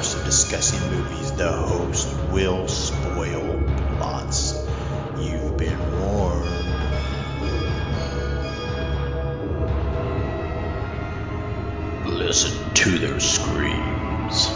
course of discussing movies, the host will spoil plots. You've been warned. Listen to their screams.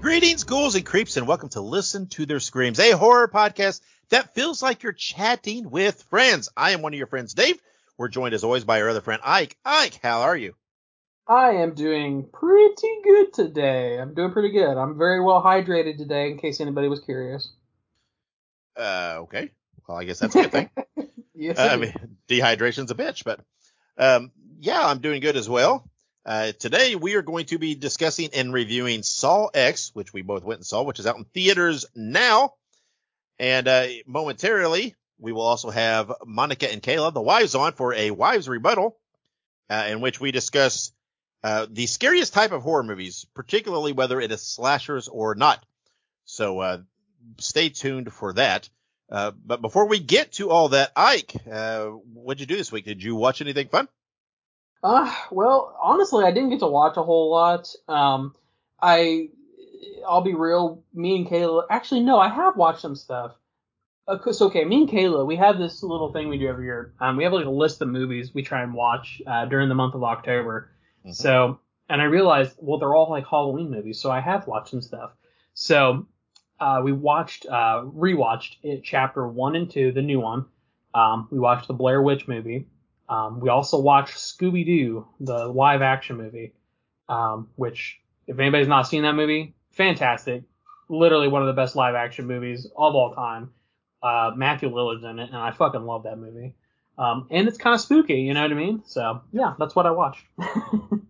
Greetings, ghouls and creeps, and welcome to Listen to Their Screams, a horror podcast that feels like you're chatting with friends. I am one of your friends, Dave. We're joined as always by our other friend, Ike. Ike, how are you? I am doing pretty good today. I'm doing pretty good. I'm very well hydrated today, in case anybody was curious. Uh, okay. Well, I guess that's a good thing. yes, Uh, I mean, dehydration's a bitch, but um, yeah, I'm doing good as well. Uh, today we are going to be discussing and reviewing Saw X, which we both went and saw, which is out in theaters now. And uh, momentarily, we will also have Monica and Kayla, the wives, on for a wives rebuttal, uh, in which we discuss uh, the scariest type of horror movies, particularly whether it is slashers or not. So uh, stay tuned for that. Uh, but before we get to all that, Ike, uh, what'd you do this week? Did you watch anything fun? Uh, well, honestly, I didn't get to watch a whole lot. Um, I, I'll be real. Me and Kayla, actually, no, I have watched some stuff. Uh, 'cause, okay, me and Kayla, we have this little thing we do every year. Um, we have like a list of movies we try and watch uh, during the month of October. Mhm. So, and I realized, well, they're all like Halloween movies, so I have watched some stuff. So, uh, we watched, uh, rewatched it, chapter one and two, the new one. Um, we watched the Blair Witch movie. Um, we also watched Scooby Doo, the live action movie, um, which, if anybody's not seen that movie, fantastic. Literally one of the best live action movies of all time. Uh, Matthew Lillard's in it, and I fucking love that movie. Um, and it's kind of spooky, you know what I mean? So, yeah, that's what I watched.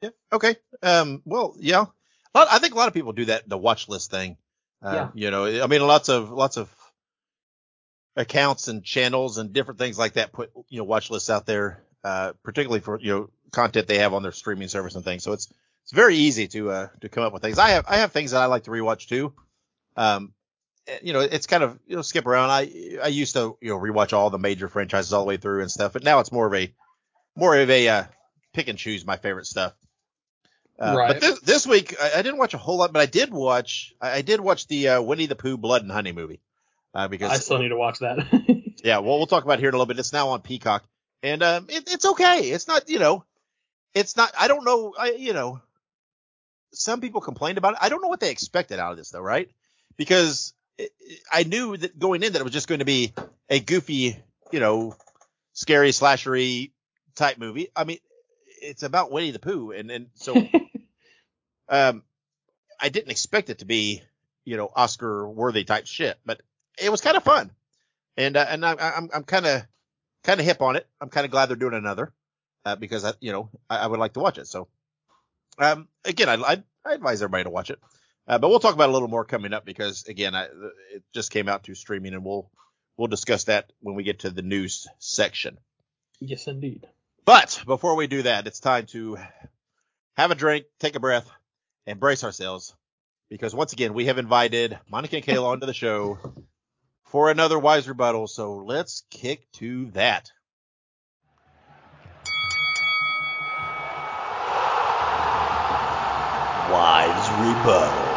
Yeah. Okay. Um. Well, yeah. A lot- I think a lot of people do that, the watch list thing. Uh, Yeah. You know, I mean, lots of lots of accounts and channels and different things like that put you know watch lists out there, uh, particularly for you know content they have on their streaming service and things. So it's it's very easy to uh to come up with things. I have I have things that I like to rewatch too. Um. Eh, You know, it's kind of you know skip around. I I used to you know rewatch all the major franchises all the way through and stuff, but now it's more of a more of a uh, pick and choose my favorite stuff. Uh, Right. But this, this week I, I didn't watch a whole lot, but I did watch I, I did watch the uh, Winnie the Pooh Blood and Honey movie uh, because I still need to watch that. yeah, well we'll talk about it here in a little bit. It's now on Peacock, and um, it, it's okay. It's not you know, it's not. I don't know. I you know, some people complained about it. I don't know what they expected out of this though, right? Because I knew that going in that it was just going to be a goofy, you know, scary slashery type movie. I mean, it's about Winnie the Pooh, and and so um, I didn't expect it to be, you know, Oscar worthy type shit, but it was kind of fun, and uh, and I, I'm I'm kind of kind of hip on it. I'm kind of glad they're doing another, uh, because I you know I, I would like to watch it. So, um, again, I I, I advise everybody to watch it, uh, but we'll talk about it a little more coming up because again, I it just came out to streaming, and we'll we'll discuss that when we get to the news section. yes, indeed. But before we do that, it's time to have a drink, take a breath, and brace ourselves. Because once again, we have invited Monica and Kayla onto the show for another wise rebuttal. So let's kick to that. Wise rebuttal.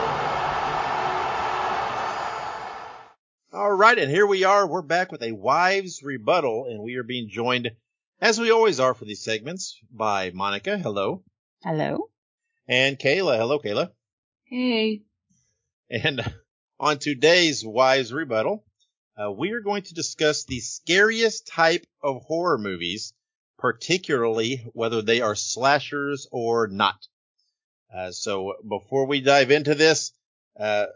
All right, and here we are. We're back with a wives rebuttal, and we are being joined, as we always are for these segments, by Monica. Hello. Hello. And Kayla. Hello, Kayla. Hey. And on today's Wives Rebuttal, uh, we are going to discuss the scariest type of horror movies, particularly whether they are slashers or not. Uh, so before we dive into this, uh,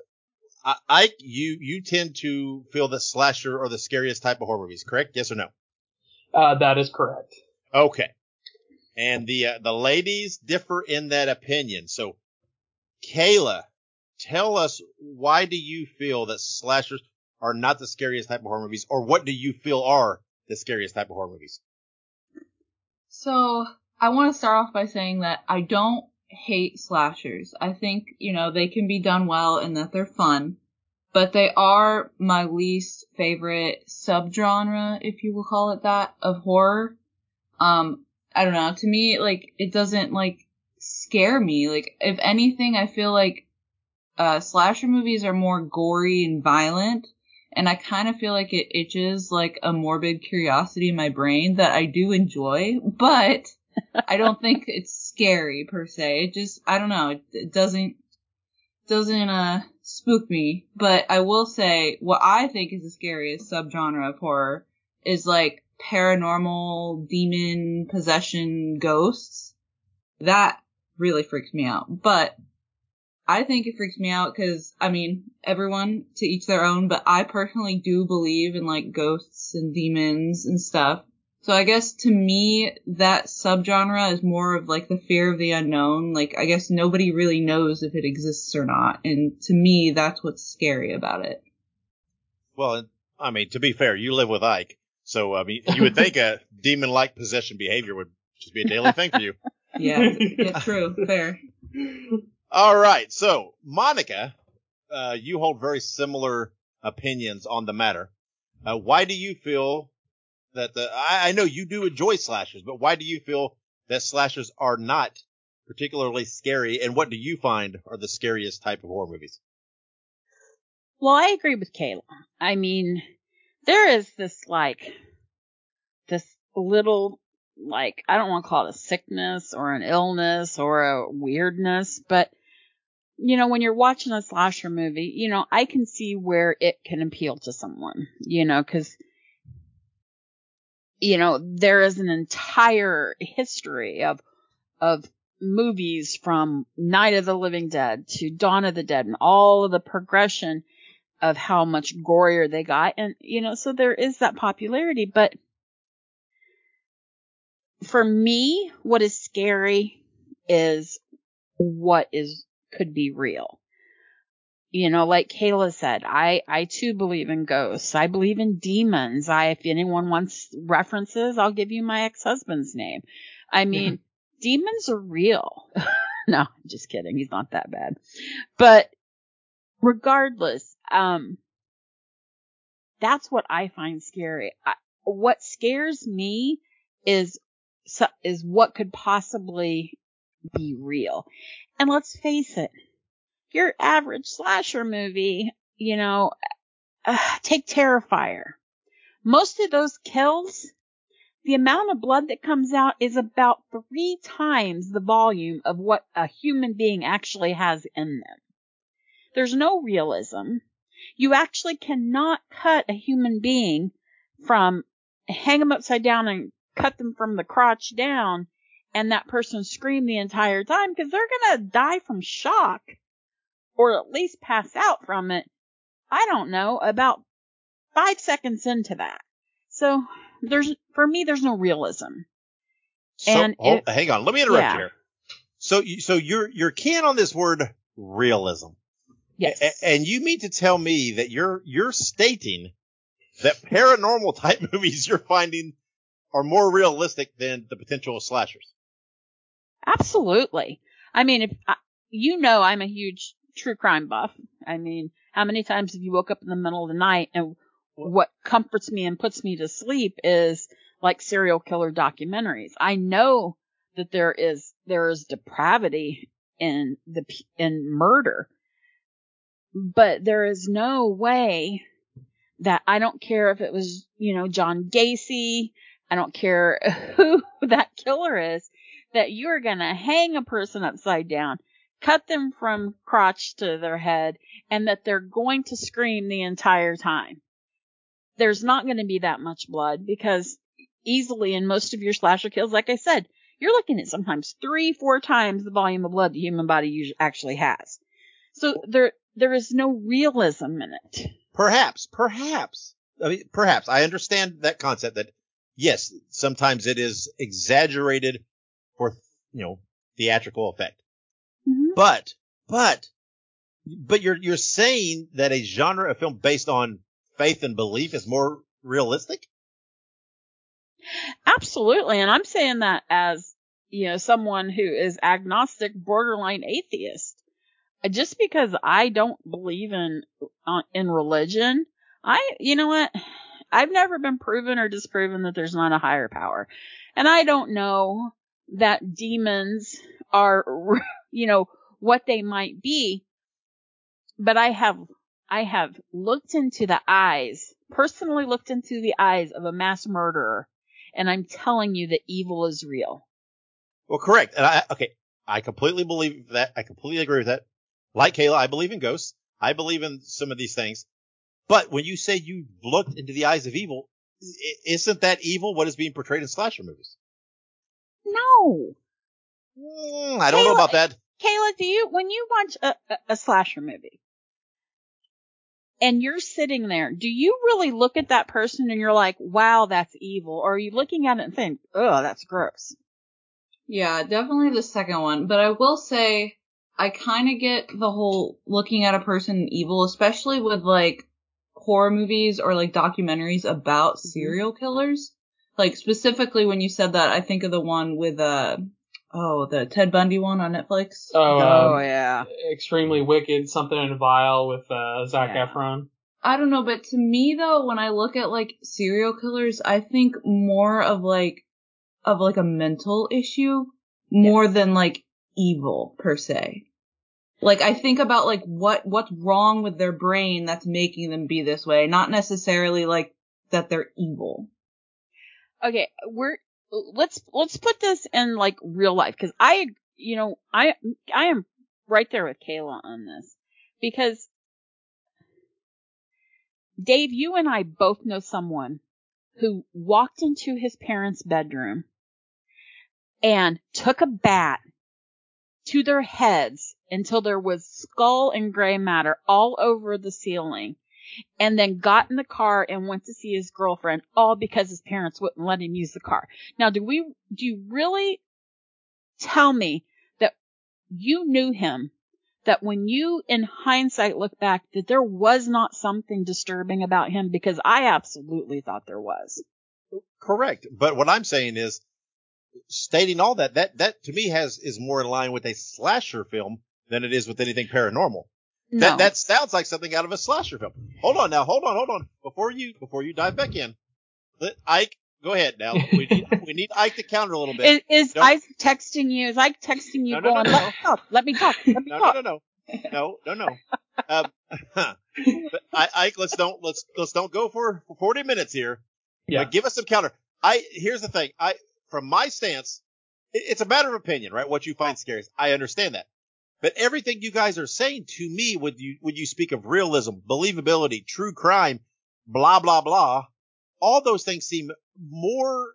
I, I, you, you tend to feel that slasher are the scariest type of horror movies, correct? Yes or no? Uh, that is correct. Okay. And the, uh, the ladies differ in that opinion. So Kayla, tell us why do you feel that slashers are not the scariest type of horror movies, or what do you feel are the scariest type of horror movies? So I want to start off by saying that I don't hate slashers. I think, you know, they can be done well and that they're fun, but they are my least favorite subgenre, if you will call it that, of horror. Um, I don't know. To me, like it doesn't like scare me. Like if anything, I feel like uh, slasher movies are more gory and violent, and I kind of feel like it itches like a morbid curiosity in my brain that I do enjoy, but I don't think it's scary per se. It just I don't know. It, it doesn't doesn't uh spook me. But I will say what I think is the scariest subgenre of horror is like paranormal demon possession ghosts. That really freaks me out. But I think it freaks me out because, I mean, everyone to each their own, but I personally do believe in like ghosts and demons and stuff. So I guess to me, that subgenre is more of like the fear of the unknown. Like, I guess nobody really knows if it exists or not. And to me, that's what's scary about it. Well, I mean, to be fair, you live with Ike. So, I mean, you would think a demon like possession behavior would just be a daily thing for you. Yeah, yeah, true, fair. All right. So, Monica, uh, you hold very similar opinions on the matter. Uh, why do you feel that the, I, I know you do enjoy slashers, but why do you feel that slashers are not particularly scary? And what do you find are the scariest type of horror movies? Well, I agree with Kayla. I mean, there is this like, this little, like, I don't want to call it a sickness or an illness or a weirdness, but you know, when you're watching a slasher movie, you know, I can see where it can appeal to someone, you know, cause, you know, there is an entire history of, of movies from Night of the Living Dead to Dawn of the Dead and all of the progression of how much gorier they got. And, you know, so there is that popularity, but for me, what is scary is what is could be real. You know, like Kayla said, I, I too believe in ghosts. I believe in demons. I, if anyone wants references, I'll give you my ex-husband's name. I mean, demons are real. no, I'm just kidding. He's not that bad. But regardless, um, that's what I find scary. I, what scares me is, is what could possibly be real. And let's face it, your average slasher movie, you know, uh, take Terrifier. Most of those kills, the amount of blood that comes out is about three times the volume of what a human being actually has in them. There's no realism. You actually cannot cut a human being from hang them upside down and cut them from the crotch down and that person scream the entire time because they're gonna die from shock or at least pass out from it. I don't know, about five seconds into that. So there's, for me, there's no realism. So, And oh, it- hang on. Let me interrupt yeah. you here. So, so you're, you're keen on this word realism. Yes. A- and you mean to tell me that you're, you're stating that paranormal type movies you're finding are more realistic than the potential of slashers. Absolutely. I mean, if I, you know, I'm a huge true crime buff. I mean, how many times have you woke up in the middle of the night and what comforts me and puts me to sleep is like serial killer documentaries. I know that there is there is depravity in the in murder, but there is no way that I don't care if it was you know John Gacy. I don't care who that killer is that you're going to hang a person upside down, cut them from crotch to their head, and that they're going to scream the entire time. There's not going to be that much blood because easily in most of your slasher kills, like I said, you're looking at sometimes three, four times the volume of blood the human body actually has. So there, there is no realism in it. Perhaps, perhaps. I mean, perhaps. I understand that concept that yes, sometimes it is exaggerated for, you know, theatrical effect. Mhm. But, but, but you're, you're saying that a genre of film based on faith and belief is more realistic? Absolutely. And I'm saying that as, you know, someone who is agnostic, borderline atheist. Uh, Just because I don't believe in, uh, in religion, I, you know what? I've never been proven or disproven that there's not a higher power. And I don't know that demons are, you know, what they might be, but I have, I have looked into the eyes, personally looked into the eyes of a mass murderer, and I'm telling you that evil is real. Well, correct. And I, okay, I completely believe that. I completely agree with that. Like Kayla, I believe in ghosts. I believe in some of these things. But when you say you looked into the eyes of evil, isn't that evil what is being portrayed in slasher movies? No. Mm, I don't Kayla, know about that. Kayla, do you, when you watch a, a, a slasher movie and you're sitting there, do you really look at that person and you're like, wow, that's evil? Or are you looking at it and think, oh, that's gross? Yeah, definitely the second one. But I will say, I kind of get the whole looking at a person evil, especially with like horror movies or like documentaries about mm-hmm. serial killers. Like specifically when you said that, I think of the one with uh oh the Ted Bundy one on Netflix. Oh, oh um, yeah, extremely wicked, something in a vial with uh, Zac yeah. Efron. I don't know, but to me though, when I look at like serial killers, I think more of like of like a mental issue more yes. than like evil per se. Like I think about like what what's wrong with their brain that's making them be this way, not necessarily like that they're evil. Okay, we're let's let's put this in like real life because I you know I I am right there with Kayla on this because Dave, you and I both know someone who walked into his parents' bedroom and took a bat to their heads until there was skull and gray matter all over the ceiling and then got in the car and went to see his girlfriend all because his parents wouldn't let him use the car. Now, do we, do you really tell me that you knew him, that when you in hindsight look back, that there was not something disturbing about him? Because I absolutely thought there was. Correct. But what I'm saying is stating all that, that, that to me has, is more in line with a slasher film than it is with anything paranormal. No. That, that sounds like something out of a slasher film. Hold on now, hold on, hold on. Before you, before you dive back in, let Ike, go ahead now. We need, we need Ike to counter a little bit. Is, is Ike texting you? Is Ike texting you no, going, no, no, let me talk, let me talk, let me no, talk. No, no, no, no, no, no. Um, but I, Ike, let's don't, let's, let's don't go for, for 40 minutes here. Yeah. But give us some counter. I, here's the thing. I, from my stance, it's a matter of opinion, right? What you find scary. I understand that. But everything you guys are saying to me when you, when you speak of realism, believability, true crime, blah, blah, blah, all those things seem more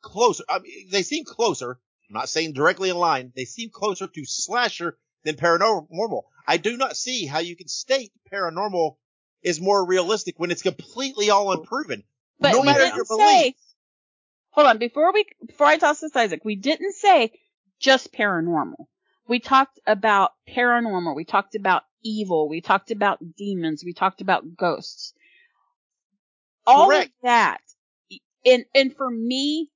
closer. I mean, they seem closer. I'm not saying directly in line. They seem closer to slasher than paranormal. I do not see how you can state paranormal is more realistic when it's completely all unproven. But no matter your say, hold on, before we, before I toss this Isaac, we didn't say just paranormal. We talked about paranormal. We talked about evil. We talked about demons. We talked about ghosts. All Correct. of that. And, and for me,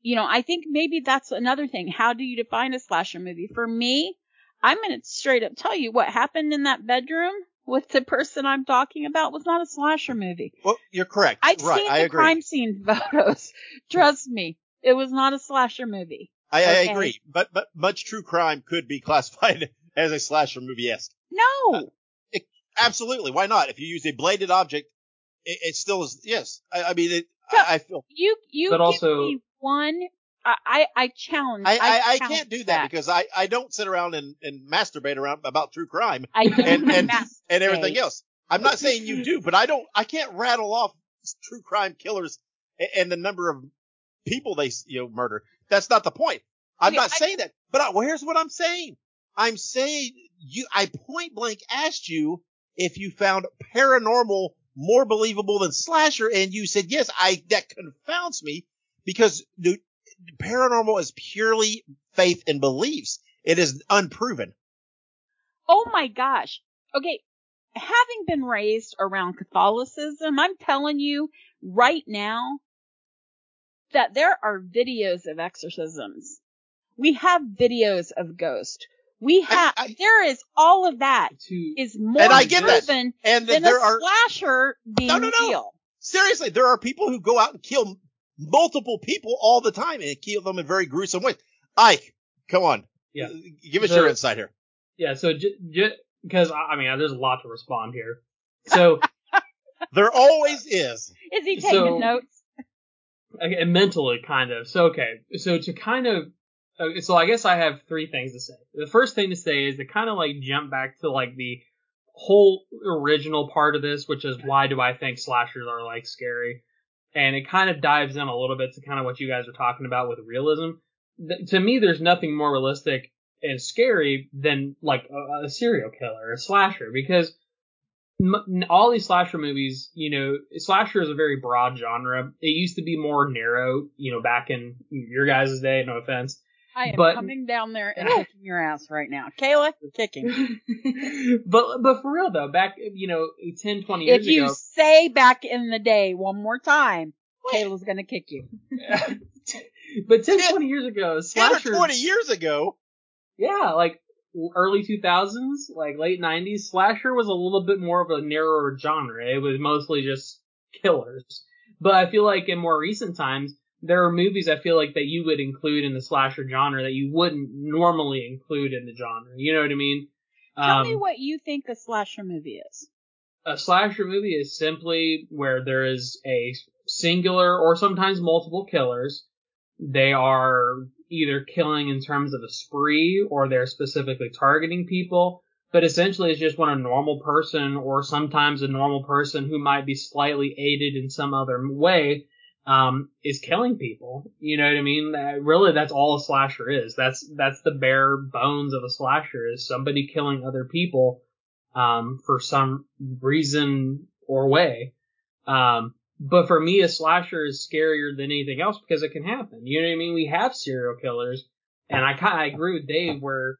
you know, I think maybe that's another thing. How do you define a slasher movie? For me, I'm going to straight up tell you what happened in that bedroom with the person I'm talking about was not a slasher movie. Well, you're correct. I've right, seen I the agree. crime scene photos. Trust me, it was not a slasher movie. I, okay. I agree, but but much true crime could be classified as a slasher movie. Yes. No. Uh, it, absolutely. Why not? If you use a bladed object, it, it still is. Yes. I, I mean, it, so I, I, feel. You you but also one. I, I challenge. I, I, I can't do that, that, because I, I don't sit around and, and masturbate around about true crime I and, and, and everything else. I'm not saying you do, but I don't, I can't rattle off true crime killers and, and the number of people they, you know, murder. That's not the point. I'm not I, saying that, but I, well, here's what I'm saying. I'm saying you, I point blank asked you if you found paranormal more believable than slasher and you said yes, I, that confounds me because the, paranormal is purely faith and beliefs. It is unproven. Oh my gosh. Okay. Having been raised around Catholicism, I'm telling you right now that there are videos of exorcisms. We have videos of ghosts. We have, I, I, there is all of that to, is more and I get proven that. And than there a are, slasher being no, no, no. real. seriously, there are people who go out and kill multiple people all the time and kill them in very gruesome ways. Ike, come on. Yeah. Uh, give us So- your insight here. Yeah, so j- j- because I I mean, there's a lot to respond here. So There always is. Is he taking So- notes? Okay, mentally, kind of. So okay, so to kind of, so I guess I have three things to say. The first thing to say is to kind of like jump back to like the whole original part of this, which is why do I think slashers are like scary, and it kind of dives in a little bit to kind of what you guys are talking about with realism. Th- to me, there's nothing more realistic and scary than like a, a serial killer, a slasher, because m- all these slasher movies, you know, slasher is a very broad genre. It used to be more narrow, you know, back in your guys' day. No offense, I am but- coming down there and kicking your ass right now. Kayla, kicking. but but for real though, back you know, 10, 20 years ago. If you ago, say back in the day one more time, Kayla's gonna kick you. but 10, Ten- 20 years ago, 10 or slasher, 20 years ago. yeah, like early 2000s, like late 90s, slasher was a little bit more of a narrower genre. It was mostly just killers. But I feel like in more recent times, there are movies I feel like that you would include in the slasher genre that you wouldn't normally include in the genre. You know what I mean? Tell Um, me what you think a slasher movie is. a slasher movie is simply where there is a singular or sometimes multiple killers. They are either killing in terms of a spree or they're specifically targeting people. But essentially it's just when a normal person or sometimes a normal person who might be slightly aided in some other way um, is killing people. You know what I mean? That- really, that's all a slasher is. That's that's the bare bones of a slasher is somebody killing other people um, for some reason or way. Um, but for me, a slasher is scarier than anything else because it can happen. You know what I mean? We have serial killers, and I kind of agree with Dave where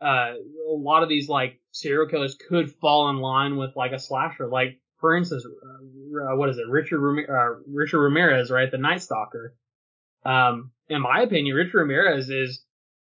uh, a lot of these like serial killers could fall in line with like a slasher. Like for instance, uh, what is it? Richard Ram- uh, Richard Ramirez, right? The Night Stalker. Um, in my opinion, Richard Ramirez is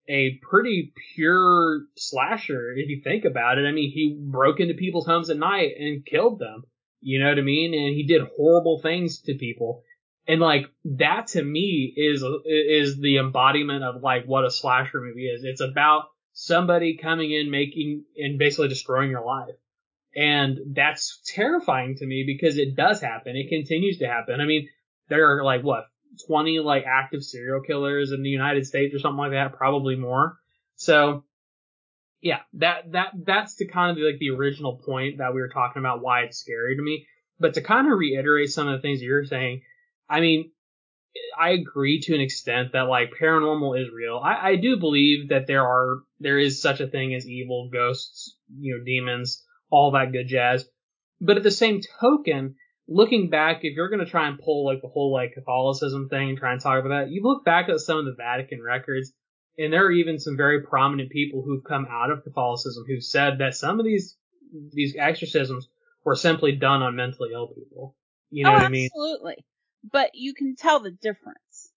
a pretty pure slasher if you think about it. I mean, he broke into people's homes at night and killed them. You know what I mean? And he did horrible things to people. And like that to me is is the embodiment of like what a slasher movie is. It's about somebody coming in making and basically destroying your life. And that's terrifying to me because it does happen. It continues to happen. I mean, there are like what 20 like active serial killers in the United States or something like that, probably more. So yeah, that, that, that's the kind of like the original point that we were talking about why it's scary to me. But to kind of reiterate some of the things you're saying, I mean, I agree to an extent that like paranormal is real. I, I do believe that there are, there is such a thing as evil, ghosts, you know, demons, all that good jazz. But at the same token, looking back, if you're going to try and pull like the whole like Catholicism thing and try and talk about that, you look back at some of the Vatican records, and there are even some very prominent people who've come out of Catholicism who've said that some of these these exorcisms were simply done on mentally ill people. You know oh, what I mean? absolutely. But you can tell the difference.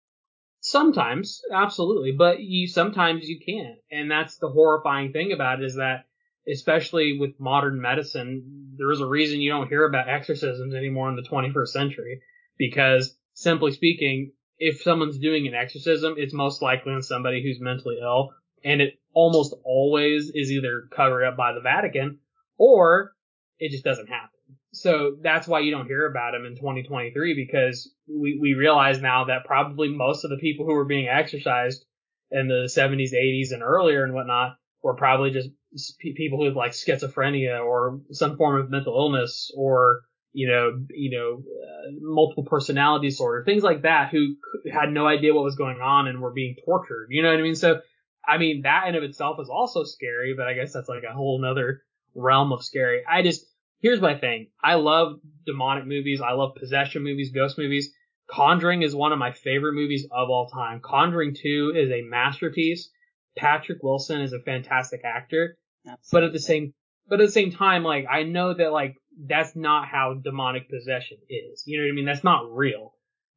Sometimes, absolutely, but you sometimes you can't, and that's the horrifying thing about it is that, especially with modern medicine, there is a reason you don't hear about exorcisms anymore in the 21st century, because simply speaking, if someone's doing an exorcism, it's most likely on somebody who's mentally ill, and it almost always is either covered up by the Vatican, or it just doesn't happen. So that's why you don't hear about them in 2023 because we, we realize now that probably most of the people who were being exorcised in the 70s, 80s, and earlier and whatnot were probably just people had like schizophrenia or some form of mental illness or you know you know uh, multiple personality disorder things like that who had no idea what was going on and were being tortured. You know what I mean? So I mean that in of itself is also scary, but I guess that's like a whole nother realm of scary. I just here's my thing. I love demonic movies. I love possession movies, ghost movies. Conjuring is one of my favorite movies of all time. Conjuring 2 is a masterpiece. Patrick Wilson is a fantastic actor, but at the same but at the same time like I know that like that's not how demonic possession is. You know what I mean? That's not real.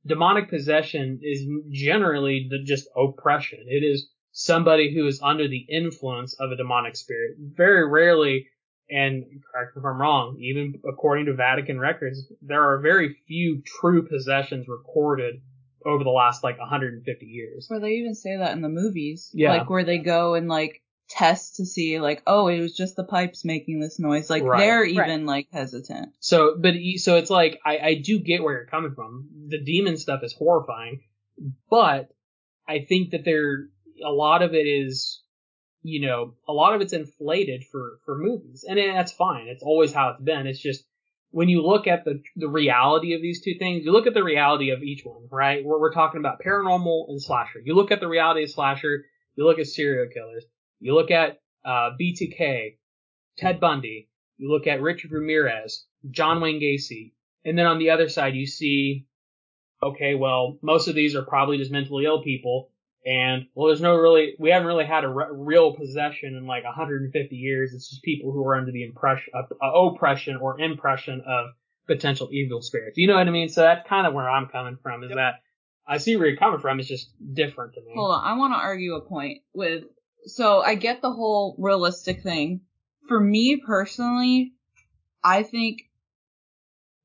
Demonic possession is generally the, just oppression. It is somebody who is under the influence of a demonic spirit. Very rarely and correct me if I'm wrong, even according to Vatican records, there are very few true possessions recorded over the last like 150 years. Where they even say that in the movies. Yeah. Like where they go and like test to see like, oh, it was just the pipes making this noise. Like Right. they're Right. even like hesitant. So, but e- so it's like I, I do get where you're coming from. The demon stuff is horrifying, but I think that there a lot of it is, you know, a lot of it's inflated for for movies, and it- that's fine. It's always how it's been. It's just when you look at the the reality of these two things, you look at the reality of each one, right? We're we're talking about paranormal and slasher. You look at the reality of slasher. You look at serial killers. You look at uh, BTK, Ted Bundy. You look at Richard Ramirez, John Wayne Gacy, and then on the other side you see, okay, well, most of these are probably just mentally ill people, and well, there's no really, we haven't really had a re- real possession in like 150 years. It's just people who are under the impression, uh, uh, oppression or impression of potential evil spirits. You know what I mean? So that's kind of where I'm coming from. Is Yep. that I see where you're coming from. It's just different to me. Hold on, I want to argue a point with. So I get the whole realistic thing. For me personally, I think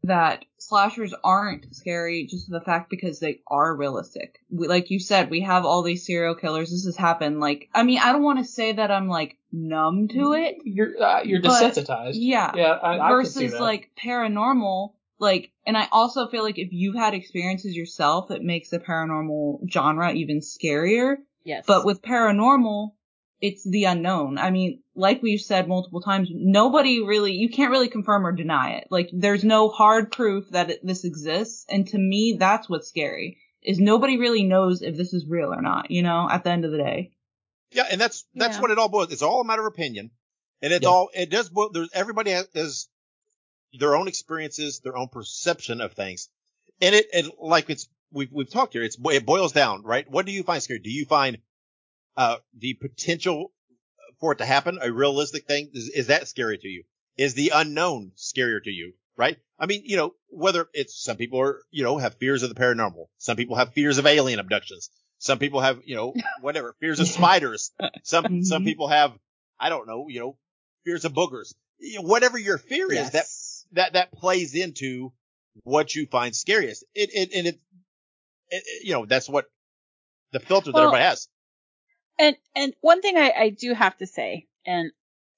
that slashers aren't scary just the fact because they are realistic. We, like you said, we have all these serial killers. This has happened. Like, I mean, I don't want to say that I'm like numb to it. You're uh, you're desensitized. Yeah. Yeah, I, I can see versus that. like paranormal like and i also feel like if you've had experiences yourself it makes the paranormal genre even scarier Yes. but with paranormal it's the unknown i mean like we've said multiple times nobody really you can't really confirm or deny it like there's no hard proof that it, this exists and to me that's what's scary is nobody really knows if this is real or not you know at the end of the day Yeah, and that's that's Yeah. what it all boils. It's all a matter of opinion, and it's Yeah. all it does. boil There's everybody has, has their own experiences, their own perception of things, and it, it like it's we've we've talked here. It's it boils down, right? What do you find scary? Do you find uh the potential for it to happen a realistic thing? Is, is that scary to you? Is the unknown scarier to you? Right? I mean, you know, whether it's some people are, you know, have fears of the paranormal. Some people have fears of alien abductions. Some people have, you know, whatever, fears of spiders. Some, some Mhm. people have, I don't know, you know, fears of boogers. Whatever your fear is, that, that, that plays into what you find scariest. It, it, and it, it, it- you know, that's what the filter that Well, everybody has. And and one thing I, I do have to say, and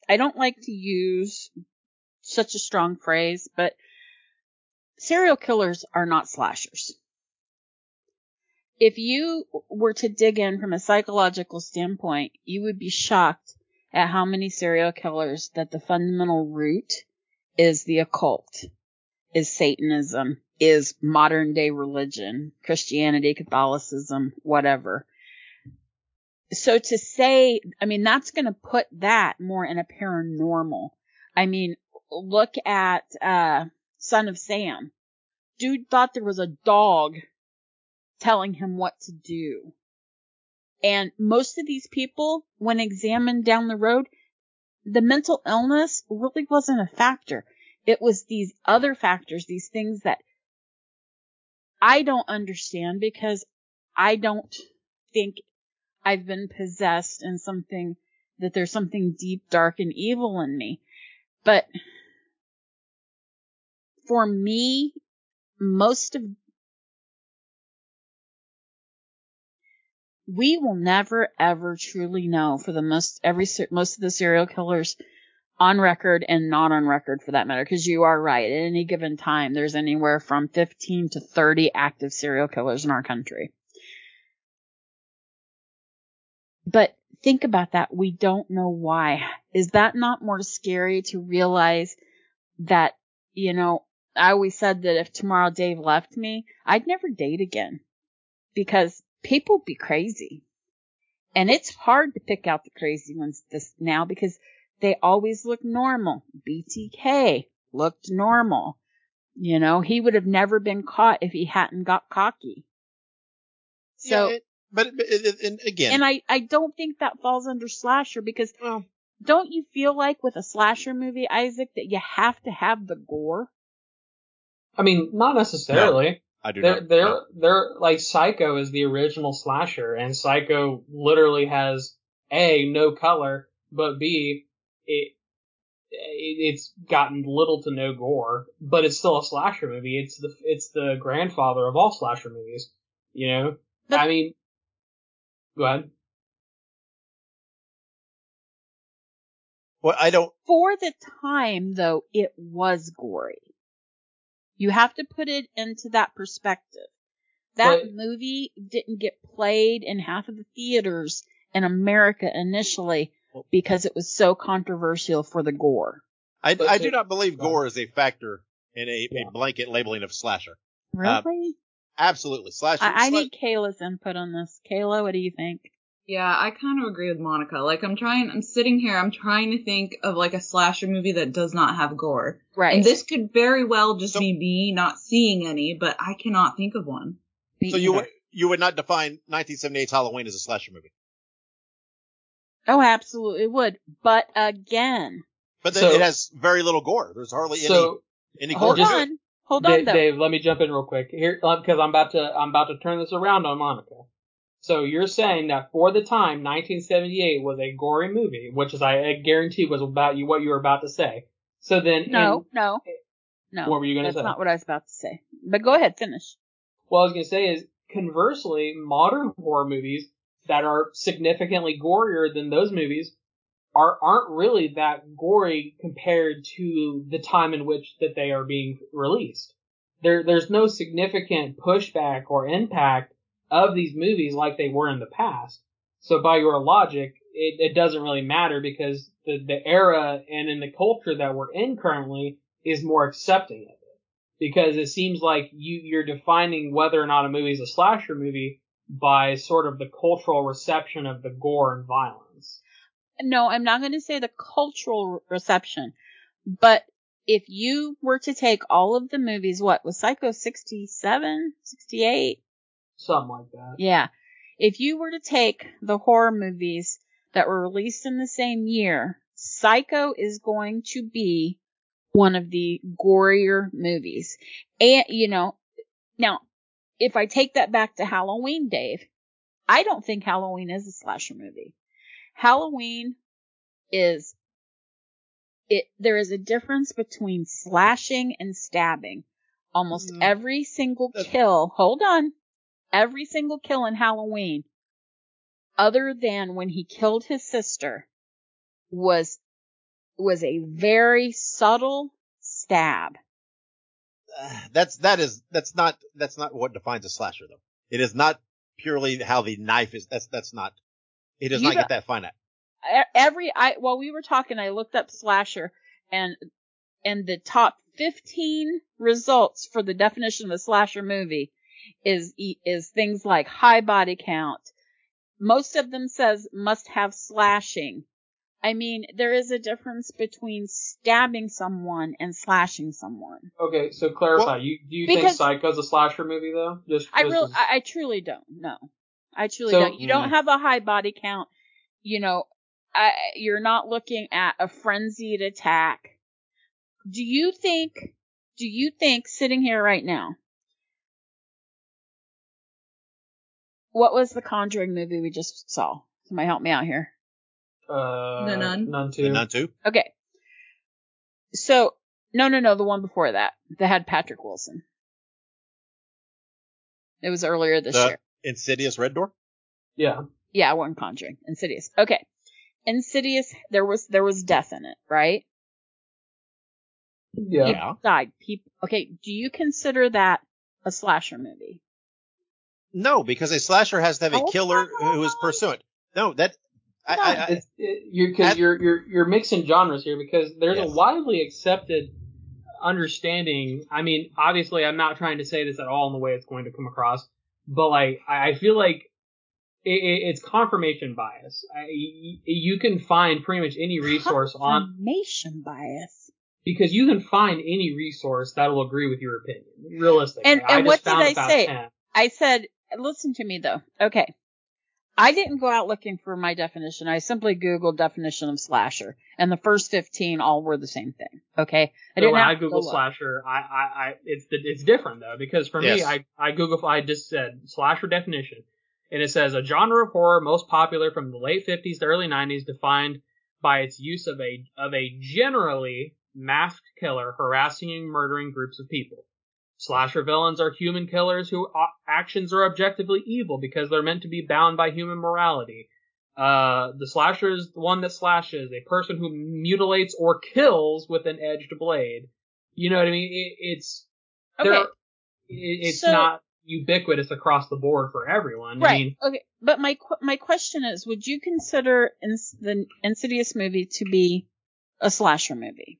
I don't like to use such a strong phrase, but serial killers are not slashers. If you were to dig in from a psychological standpoint, you would be shocked at how many serial killers that the fundamental root is the occult, is Satanism, is modern day religion, Christianity, Catholicism, whatever so to say, I mean, that's going to put that more in a paranormal. I mean, look at, uh, Son of Sam. Dude thought there was a dog telling him what to do. And most of these people, when examined down the road, the mental illness really wasn't a factor. It was these other factors, these things that I don't understand because I don't think I've been possessed and something that there's something deep, dark, and evil in me. But for me, most of we will never ever truly know for the most every most of the serial killers on record and not on record for that matter because you are right at any given time there's anywhere from 15 to 30 active serial killers in our country but think about that. We don't know why. Is that not more scary to realize that, you know, I always said that if tomorrow Dave left me, I'd never date again because people be crazy. And it's hard to pick out the crazy ones this now because they always look normal. BTK looked normal. You know, he would have never been caught if he hadn't got cocky. So, yeah, it, but, it, it, it- and again, and I, I don't think that falls under slasher because well, don't you feel like with a slasher movie, Isaac, that you have to have the gore? I mean, not necessarily. I do They're not. they're no. they're like Psycho is the original slasher, and Psycho literally has a no color, but b it it, it's gotten little to no gore, but it's still a slasher movie. It's the it's the grandfather of all slasher movies. You know, But- I mean, go ahead. Well, I don't. For the time, though, it was gory. You have to put it into that perspective. That But- movie didn't get played in half of the theaters in America initially because it was so controversial for the gore. I, I do not believe gore is a factor in a, Yeah. a blanket labeling of slasher. Uh, really? Absolutely, Slash. I, I sla- need Kayla's input on this. Kayla, what do you think? Yeah, I kind of agree with Monica. Like, I'm trying, I'm sitting here, I'm trying to think of like a slasher movie that does not have gore. Right. And this could very well just So- be me not seeing any, but I cannot think of one. Me So you would you would not define 1978's Halloween as a slasher movie, Oh, absolutely it would. But again, but then So- it has very little gore. There's hardly So any any gore. hold on. Hold on, Dave, though. Dave, let me jump in real quick here um, because I'm about to I'm about to turn this around on Monica. So you're saying that for the time, 1978 was a gory movie, which is I, guarantee was about you what you were about to say. So then, No, in- no, no. What were you gonna say? That's not what I was about to say. But go ahead, finish. what I was gonna say is conversely, modern horror movies that are significantly gorier than those movies are aren't really that gory compared to the time in which that they are being released. There there's no significant pushback or impact of these movies like they were in the past. So by your logic, it, it doesn't really matter because the, the era and in the culture that we're in currently is more accepting of it. Because it seems like you, you're defining whether or not a movie is a slasher movie by sort of the cultural reception of the gore and violence. No, I'm not going to say the cultural reception, but if you were to take all of the movies, what was Psycho 67, 68? Something like that. Yeah. If you were to take the horror movies that were released in the same year, Psycho is going to be one of the gorier movies. And, you know, now, if I take that back to Halloween, Dave, I don't think Halloween is a slasher movie. Halloween is, it, there is a difference between slashing and stabbing. Almost Mm. every single kill, hold on, every single kill in Halloween, other than when he killed his sister, was was a very subtle stab. Uh, that's that is that's not that's not what defines a slasher though. It is not purely how the knife is. That's that's not. It does You not don't- get that finite. E- Every I while we were talking, I looked up slasher and and the top 15 results for the definition of a slasher movie is is things like high body count. Most of them says must have slashing. I mean, there is a difference between stabbing someone and slashing someone. Okay, so clarify. Well, you do you think because- Psycho's a slasher movie though? Just I really, as- I, I truly don't. No, I truly So- don't. You don't Mm. have a high body count. You know, I, you're not looking at a frenzied attack. Do you think? Do you think sitting here right now? What was the Conjuring movie we just saw? Somebody help me out here. uh, The Nun? Nun The two. Nun too. Okay. So, no, no, no, the one before that that had Patrick Wilson. It was earlier this The year. Insidious Red Door. Yeah. Yeah, I wasn't Conjuring. Insidious. Okay. Insidious, there was there was death in it, right? Yeah. Yeah. Died. People. Okay. Do you consider that a slasher movie? No, because a slasher has to have a Hold killer on. who is pursuant. No, that I, I, I It's, it, you're because At- you're you're you're mixing genres here because there's Yes. a widely accepted understanding. I mean, obviously, I'm not trying to say this at all in the way it's going to come across, but like I feel like it, it, it's confirmation bias. You can find pretty much any resource on Confirmation bias. because you can find any resource that'll agree with your opinion. Realistically, And- I and just what did I say? 10. I said, listen to me though. Okay. I didn't go out looking for my definition. I simply Googled definition of slasher, and the first 15 all were the same thing. Okay. I So didn't when I to Google slasher, I, I, I, it's it's different though because for me, I, I Google, I just said slasher definition, and it says a genre of horror most popular from the late 50s to early 90s, defined by its use of a of a generally masked killer harassing and murdering groups of people. Slasher villains are human killers whose actions are objectively evil because they're meant to be bound by human morality. Uh, the slasher is the one that slashes, a person who mutilates or kills with an edged blade. You know what I mean? It, it's Okay. it, it's So- not ubiquitous across the board for everyone. I Right. mean, okay. But my qu- my question is, would you consider Ins- the Insidious movie to be a slasher movie?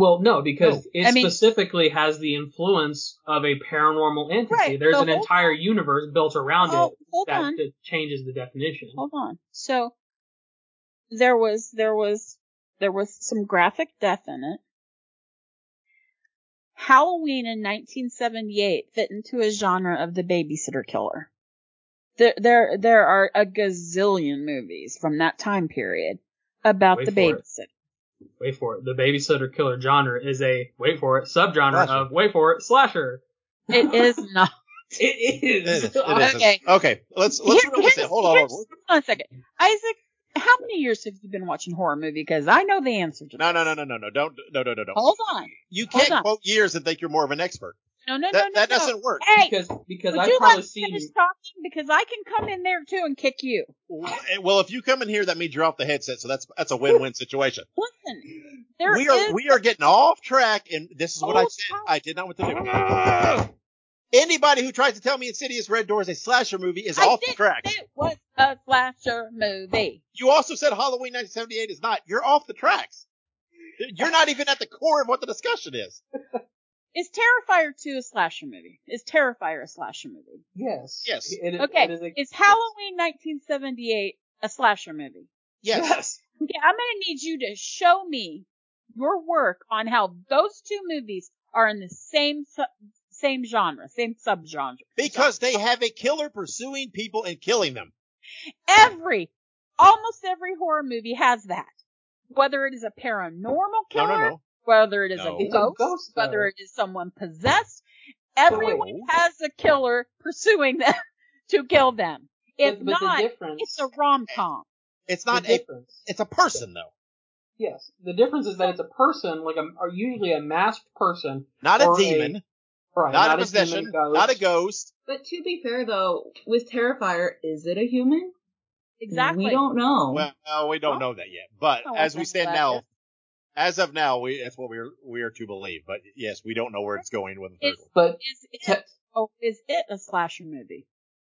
Well, no, because No. it I mean- specifically has the influence of a paranormal entity. Right, There's so an entire universe built around Oh, it that, that changes the definition. Hold on. So there was there was there was some graphic death in it. Halloween in 1978 fit into a genre of the babysitter killer. There there there are a gazillion movies from that time period about Wait the babysitter. it. Babysitter. Wait for it. The babysitter killer genre is a wait for it subgenre Slasher. of wait for it slasher. It is not. It is. It is. It is. Okay. Okay. Let's let's Here- realize it. Hold on. hold on. a second. Isaac, how many years have you been watching horror movie? Because I know the answer to No, that. no, no, no, no, no. Don't. No, no, no, no. Hold on. You can't on. quote years and think you're more of an expert. No, no, That no, no. that no. doesn't work. Hey, because because would I've you probably let me seen finish talking? Because I can come in there too and kick you. Eh, well, if you come in here, that means you're off the headset, so that's that's a win-win situation. Listen, there we are is- we are getting off track, and this is what I said. God. I did not want to do. Anybody who tries to tell me Insidious Red Door is a slasher movie is I off the didn't track. say It was a slasher movie. You also said Halloween 1978 is not. You're off the tracks. You're not even at the core of what the discussion is. Is Terrifier 2 a slasher movie? Is Terrifier a slasher movie? Yes. Yes. It is, Okay, It is, a, Is Halloween 1978 a slasher movie? Yes. Yes. Okay, I'm gonna need you to show me your work on how those two movies are in the same su- same genre, same subgenre. Because they have a killer pursuing people and killing them. Every, almost every horror movie has that. Whether it is a paranormal killer, No, killer, no, no. Whether it is No. a It's a ghost, ghost, though. whether it is someone possessed, everyone No. has a killer pursuing them to kill them. If but, but not, the difference. it's a rom com. It's the not a. difference. It's a person though, Yes. The difference is that it's a person, like a, or usually a masked person. not a Or a demon, Right. not, a demon possession, ghost. not a ghost. But to be fair though, with Terrifier, is it a human? Exactly. We don't know. Well, we don't know that yet. But Oh, as we that's stand now, it. As of now, we that's what we're we are to believe. But yes, we don't know where it's going with the third It's- one. But Is it, oh, is it a slasher movie?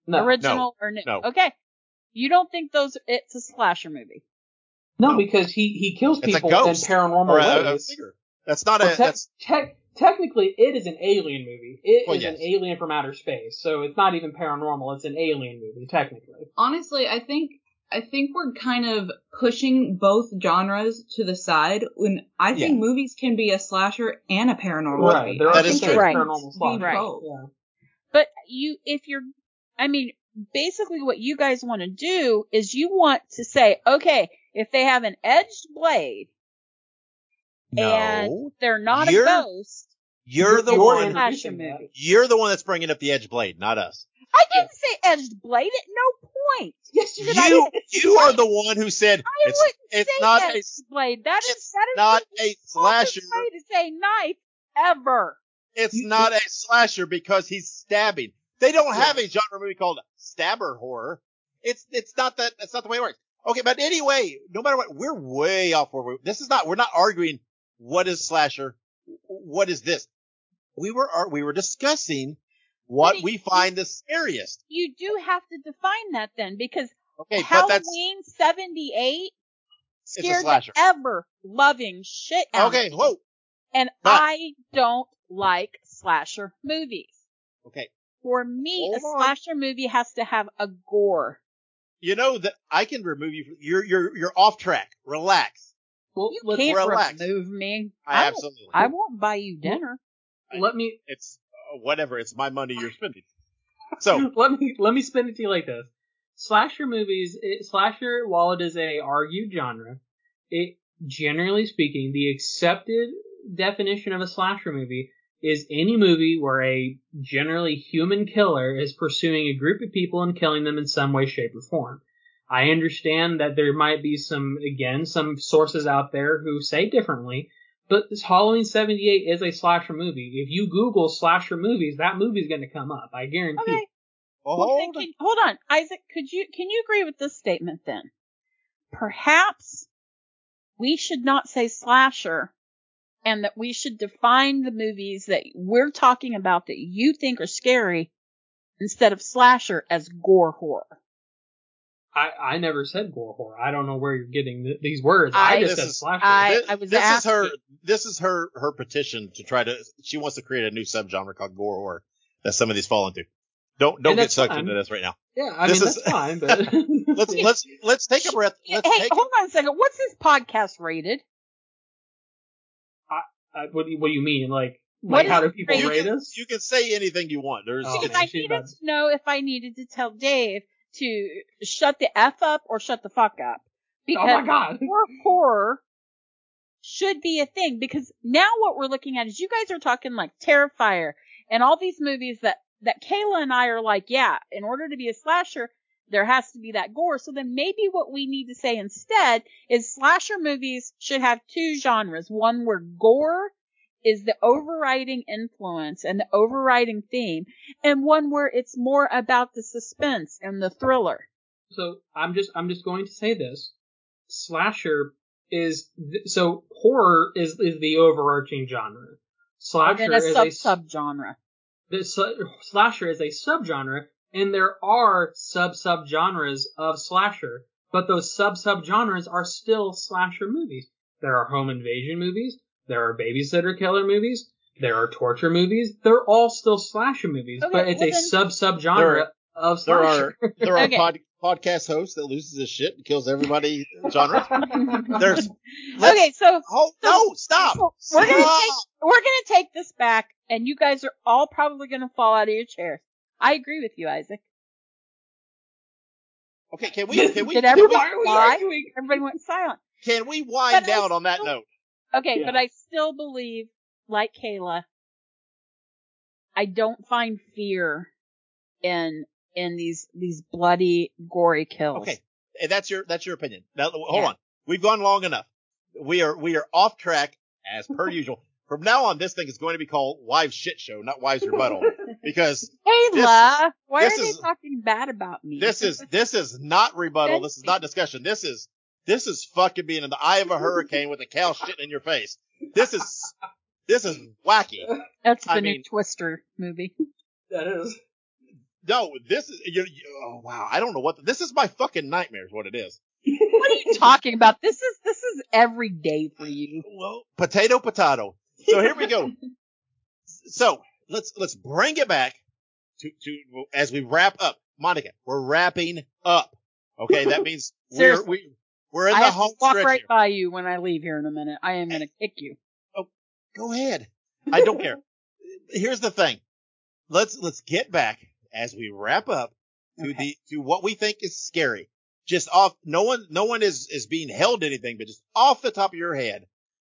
no, Original or new? no. Okay. You don't think those it's a slasher movie? no, No. because he he kills It's a people in ghost. paranormal Or a, a ways. figure. That's not Well, a. te- That's te- technically, it is an alien movie. It is Well, yes. an alien from outer space, so it's not even paranormal. It's an alien movie, technically. Honestly, I think I think we're kind of pushing both genres to the side when I think Yeah. movies can be a slasher and a paranormal Right. movie. There That are is some true. Right. paranormal slashers. Right. Yeah. But you, if you're, I mean, basically what you guys want to do is you want to say, okay, if they have an edged blade and they're not You're- a ghost, You're the You're one. slasher movie. You're the one that's bringing up the edge blade, not us. I didn't say edged blade at no point. Yes, you did. You you are the one who said I it's wouldn't it's say not a blade. That is it's that is not the a smallest slasher. way to say knife ever. It's You- not a slasher because he's stabbing. They don't have a genre movie called stabber horror. It's it's not that that's not the way it works. Okay, but anyway, no matter what, we're way off where we. This is not. We're not arguing what is slasher, what is this. We were ar- we were discussing what But we you- find the scariest. You do have to define that then because Okay, Halloween 78 it's a scared the slasher. ever loving shit out Okay, of me. whoa. And but- I don't like slasher movies. Okay, For me, a Hold on. slasher movie has to have a gore. you know that I can remove you. From, you're you're you're off track. Relax. Well, You can't relax. remove me. I, won't- absolutely. I won't buy you dinner. let me it's whatever. It's my money you're spending. So let me let me spin it to you like this: slasher movies, it, slasher, while it is a argued genre, it generally speaking, the accepted definition of a slasher movie is any movie where a generally human killer is pursuing a group of people and killing them in some way, shape, or form. I understand that there might be some, again, some sources out there who say differently, but this Halloween 78 is a slasher movie. If you Google slasher movies, that movie's going to come up. I guarantee. Okay. Well, Well, hold then on. can- hold on, Isaac. Could you can you agree with this statement then? Perhaps we should not say slasher, and that we should define the movies that we're talking about that you think are scary instead of slasher as gore horror. I, I never said gore horror. I don't know where you're getting th- these words. I, I- just said is- slasher. I- Thi- I was this is her. This is her. Her petition to try to. She wants to create a new subgenre called gore horror that some of these fall into. Don't don't get sucked fine. into this right now. yeah, I this mean is- that's fine, but Let's let's let's take a breath. Let's hey, take. hold on a second. What's this podcast rated? Uh, what do you, what do you mean? Like, What like how is do people you rate can, us? you can say anything you want. There's Oh, because man, I needed to know if I needed to tell Dave to shut the f up or shut the fuck up. Because oh my god. horror horror should be a thing because now what we're looking at is you guys are talking like Terrifier and all these movies that that Kayla and I are like, yeah, in order to be a slasher, there has to be that gore. So then maybe what we need to say instead is slasher movies should have two genres. One where gore is the overriding influence and the overriding theme, and one where it's more about the suspense and the thriller. So I'm just I'm just going to say this: slasher is th- so horror is is the overarching genre. Slasher And a is sub a sub genre. the su- slasher is a subgenre, and there are sub sub genres of slasher, but those sub sub genres are still slasher movies. There are home invasion movies, there are babysitter killer movies, there are torture movies. They're all still slasher movies, Okay, but it's well a sub sub genre are- of there are there are Okay. pod, podcast hosts that loses his shit and kills everybody genre. There's okay, so Oh no! Stop! We're gonna Stop! take we're gonna take this back, and you guys are all probably gonna fall out of your chairs. I agree with you, Isaac. Okay, can we can we Did can everybody- we, Why are we Everybody went silent. can we wind But I down on that note? Okay, Yeah. but I still believe, like Kayla, I don't find fear in in these these bloody, gory kills. Okay, eh, that's your that's your opinion. Now hold Yeah. on, we've gone long enough. We are we are off track as per usual. From now on, this thing is going to be called Wives Shit Show, not Wives Rebuttal, because Kayla, why this are they talking bad about me? this is this is not rebuttal. This is not discussion. This is this is fucking being in the eye of a hurricane with a cow shitting in your face. This is this is wacky. That's the I new mean- Twister movie. That is. No, this is you, you, oh wow. I don't know what this is. My fucking nightmare is what it is. What are you talking about? This is this is every day for you. Well, potato, potato. So here we go. so let's let's bring it back to to as we wrap up. Monica, we're wrapping up. Okay, that means we're Seriously. we we're in I the to home walk stretch right here. by you when I leave here in a minute. I am gonna kick you. Oh, go ahead. I don't care. Here's the thing. Let's let's get back as we wrap up to Okay. the to what we think is scary. Just off no one no one is is being held to anything, but just off the top of your head.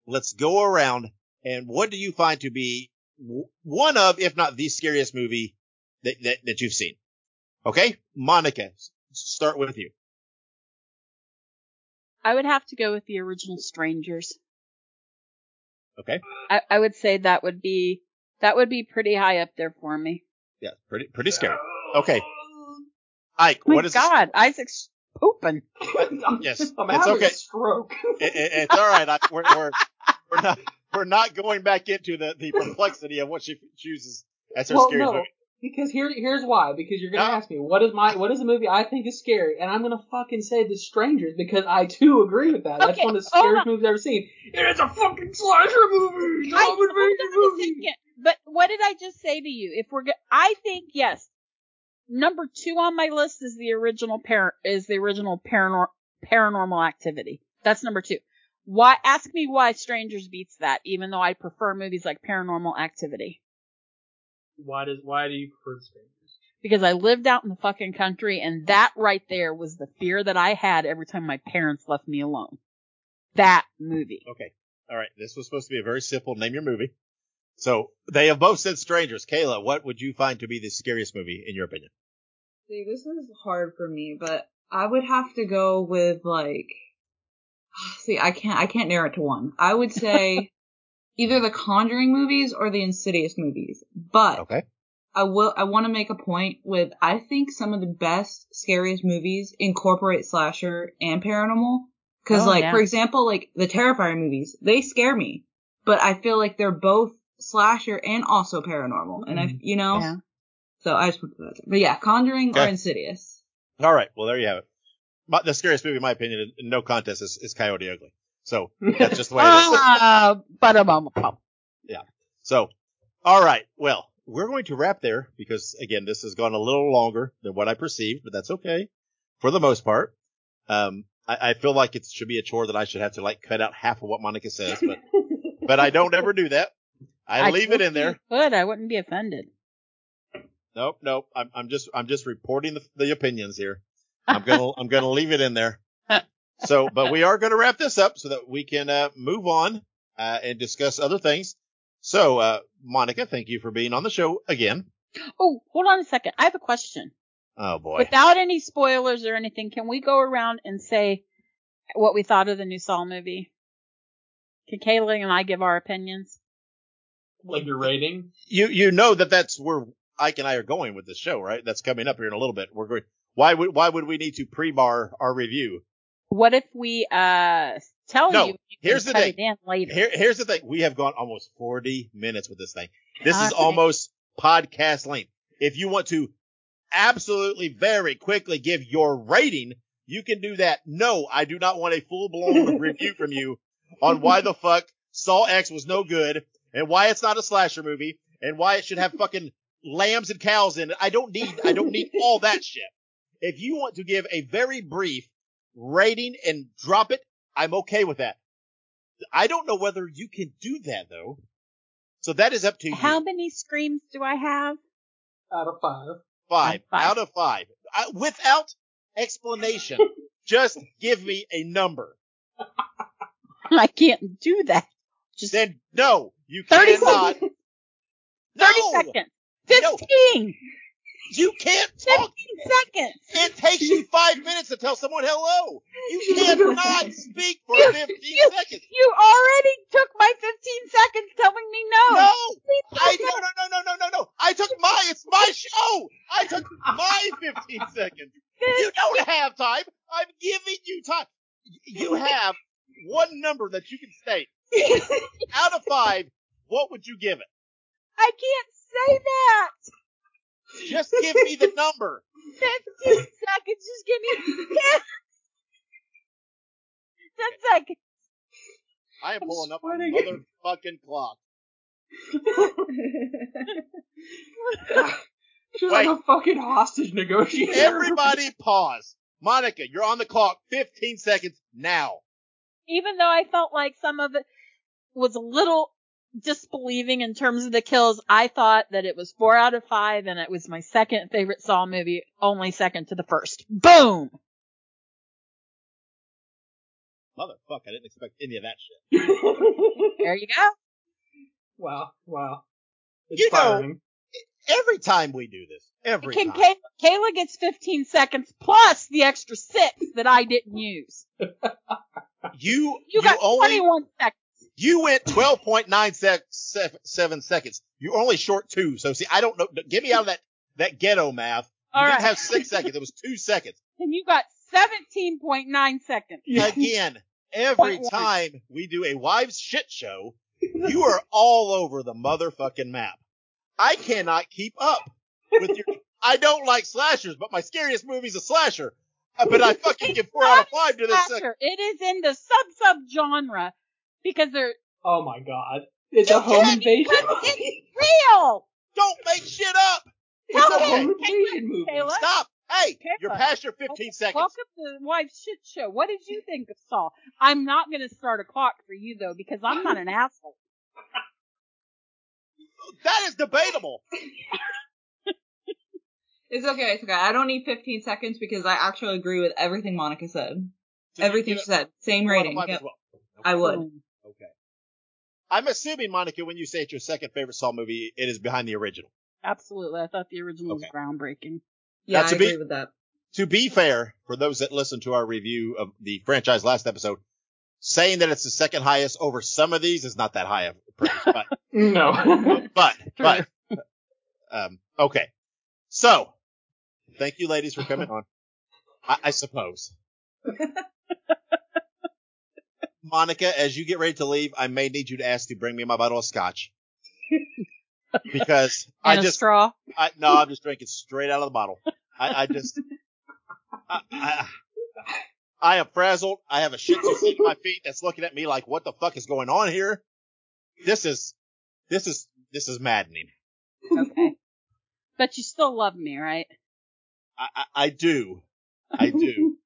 Let's go around and what do you find to be w- one of, if not the scariest movie that that, that you've seen? Okay, Monica, start with you. I would have to go with the original Strangers. Okay, I, I would say that would be that would be pretty high up there for me. yeah, pretty pretty scary. Okay, Ike, Oh my what is God, Isaac's pooping. Yes, I'm it's having okay. a stroke. it, it- it's all right. I, we're, we're we're not we're not going back into the the complexity of what she chooses as her well, scary no, movie. Because here, here's why. Because you're gonna No. ask me what is my what is a movie I think is scary, and I'm gonna fucking say The Strangers because I too agree with that. That's Okay, one of the hold scariest on. movies I've ever seen. And it's a fucking slasher movie. It's a I, home hold invasion on a movie. second. But what did I just say to you? If we're, go- I think yes. Number two on my list is the original par- is the original paranor- paranormal activity. That's number two. Why? Ask me why Strangers beats that, even though I prefer movies like Paranormal Activity. Why does why do you prefer The Strangers? Because I lived out in the fucking country, and that right there was the fear that I had every time my parents left me alone. That movie. Okay, all right. This was supposed to be a very simple name your movie. So they have both said strangers. Kayla, what would you find to be the scariest movie in your opinion? See, this is hard for me, but I would have to go with like see, I can't I can't narrow it to one. I would say either the Conjuring movies or the Insidious movies. But Okay. I will I want to make a point with I think some of the best scariest movies incorporate slasher and paranormal cuz Oh, like yeah. for example like the Terrifier movies, they scare me, but I feel like they're both slasher and also paranormal. And I mm-hmm. you know, Yeah. so I just put that. But yeah, Conjuring or Insidious. All right. Well, there you have it. My, the scariest movie, in my opinion, in no contest, is, is Coyote Ugly. So that's just the way it is. Ah, but a yeah So, all right. Well, we're going to wrap there because again, this has gone a little longer than what I perceived, but that's okay for the most part. Um, I, I feel like it should be a chore that I should have to like cut out half of what Monica says, but, but I don't ever do that. I, leave it in there. Could I wouldn't be offended. Nope, nope. I'm, I'm just, I'm just reporting the, the opinions here. I'm gonna, I'm gonna leave it in there. So, but we are gonna wrap this up so that we can uh, move on uh, and discuss other things. So, uh, Monica, thank you for being on the show again. Oh, hold on a second. I have a question. Oh boy. Without any spoilers or anything, can we go around and say what we thought of the new Saw movie? Can Kayla and I give our opinions? Like your rating? you you know that that's where Ike and I are going with this show, right? That's coming up here in a little bit. We're going. Why would why would we need to pre-bar our review? What if we uh tell No, you? here's the cut thing. It in later. Here here's the thing. We have gone almost 40 minutes with this thing. This is Okay. almost podcast length. If you want to absolutely very quickly give your rating, you can do that. No, I do not want a full blown review from you on why the fuck Saw X was no good and why it's not a slasher movie and why it should have fucking lambs and cows in it. I don't need, I don't need all that shit. If you want to give a very brief rating and drop it, I'm okay with that. I don't know whether you can do that though. So that is up to you. How many screams do I have? Out of five. Five, Five. out of five. I, without explanation. Just give me a number. I can't do that. Just Then no, you 30 cannot. seconds. No, 30 seconds. No. 15. you can't talk. 15 talk. seconds. It takes you five minutes to tell someone hello. You cannot speak for You- 15 you- seconds. You already took my 15 seconds telling me no. No, I no no no no no no no. I took my. It's my show. I took my 15 seconds. You don't have time. I'm giving you time. You have one number that you can state. Out of five, what would you give it? I can't say that. Just give me the number. 15 seconds. Just give me 10. 10 seconds. I am I'm pulling up a motherfucking clock. She's Wait. like a fucking hostage negotiator. Everybody pause. Monica, you're on the clock. 15 seconds now. Even though I felt like some of it was a little disbelieving in terms of the kills, I thought that it was four out of five and it was my second favorite Saw movie, only second to the first. Boom! Motherfuck, I didn't expect any of that shit. There you go. wow, wow. You know, Inspiring. Every time we do this, every Can time. Kay- Kayla gets 15 seconds plus the extra six that I didn't use. you, You, got only, 21 seconds. You went 12.9 sec, seven seconds. You're only short two. So see, I don't know. Get me out of that, that ghetto math. You All didn't right. have six seconds. It was two seconds. And you got 17.9 seconds. Again, every Point one. time we do a wives shit show, you are all over the motherfucking map. I cannot keep up with your. I don't like slashers, but my scariest movie's a slasher. Uh, But I fucking give four out of five to this. Second. Slasher. It is in the sub sub genre because they're Oh my god. It's You a home invasion it's real. Don't make shit up. It's a home invasion movie. Kayla. Stop. Hey, you're past your 15 seconds. Welcome to the Wife Shit Show. What did you think of Saw? I'm not going to start a clock for you though because I'm not an asshole. That is debatable. It's okay, it's okay. I don't need 15 seconds because I actually agree with everything Monica said. So you everything she said. Same four out of rating. five Yep, as well. I would. Okay. I'm assuming, Monica, when you say it's your second favorite Saw movie, it is behind the original. Absolutely. I thought the original Okay. was groundbreaking. Yeah, Now, I to be- agree with that. to be fair, for those that listened to our review of the franchise last episode, saying that it's the second highest over some of these is not that high of praise. But, No. but, but, um, okay. So, thank you ladies for coming on. I, I suppose. Monica, as you get ready to leave, I may need you to ask to bring me my bottle of scotch. Because I And a just, straw. I, no, I'm just drinking straight out of the bottle. I, I just, I, I, I am frazzled. I have a shih tzu at my feet that's looking at me like, what the fuck is going on here? This is, this is, this is maddening. Okay. But you still love me, right? I, I, I do. I do.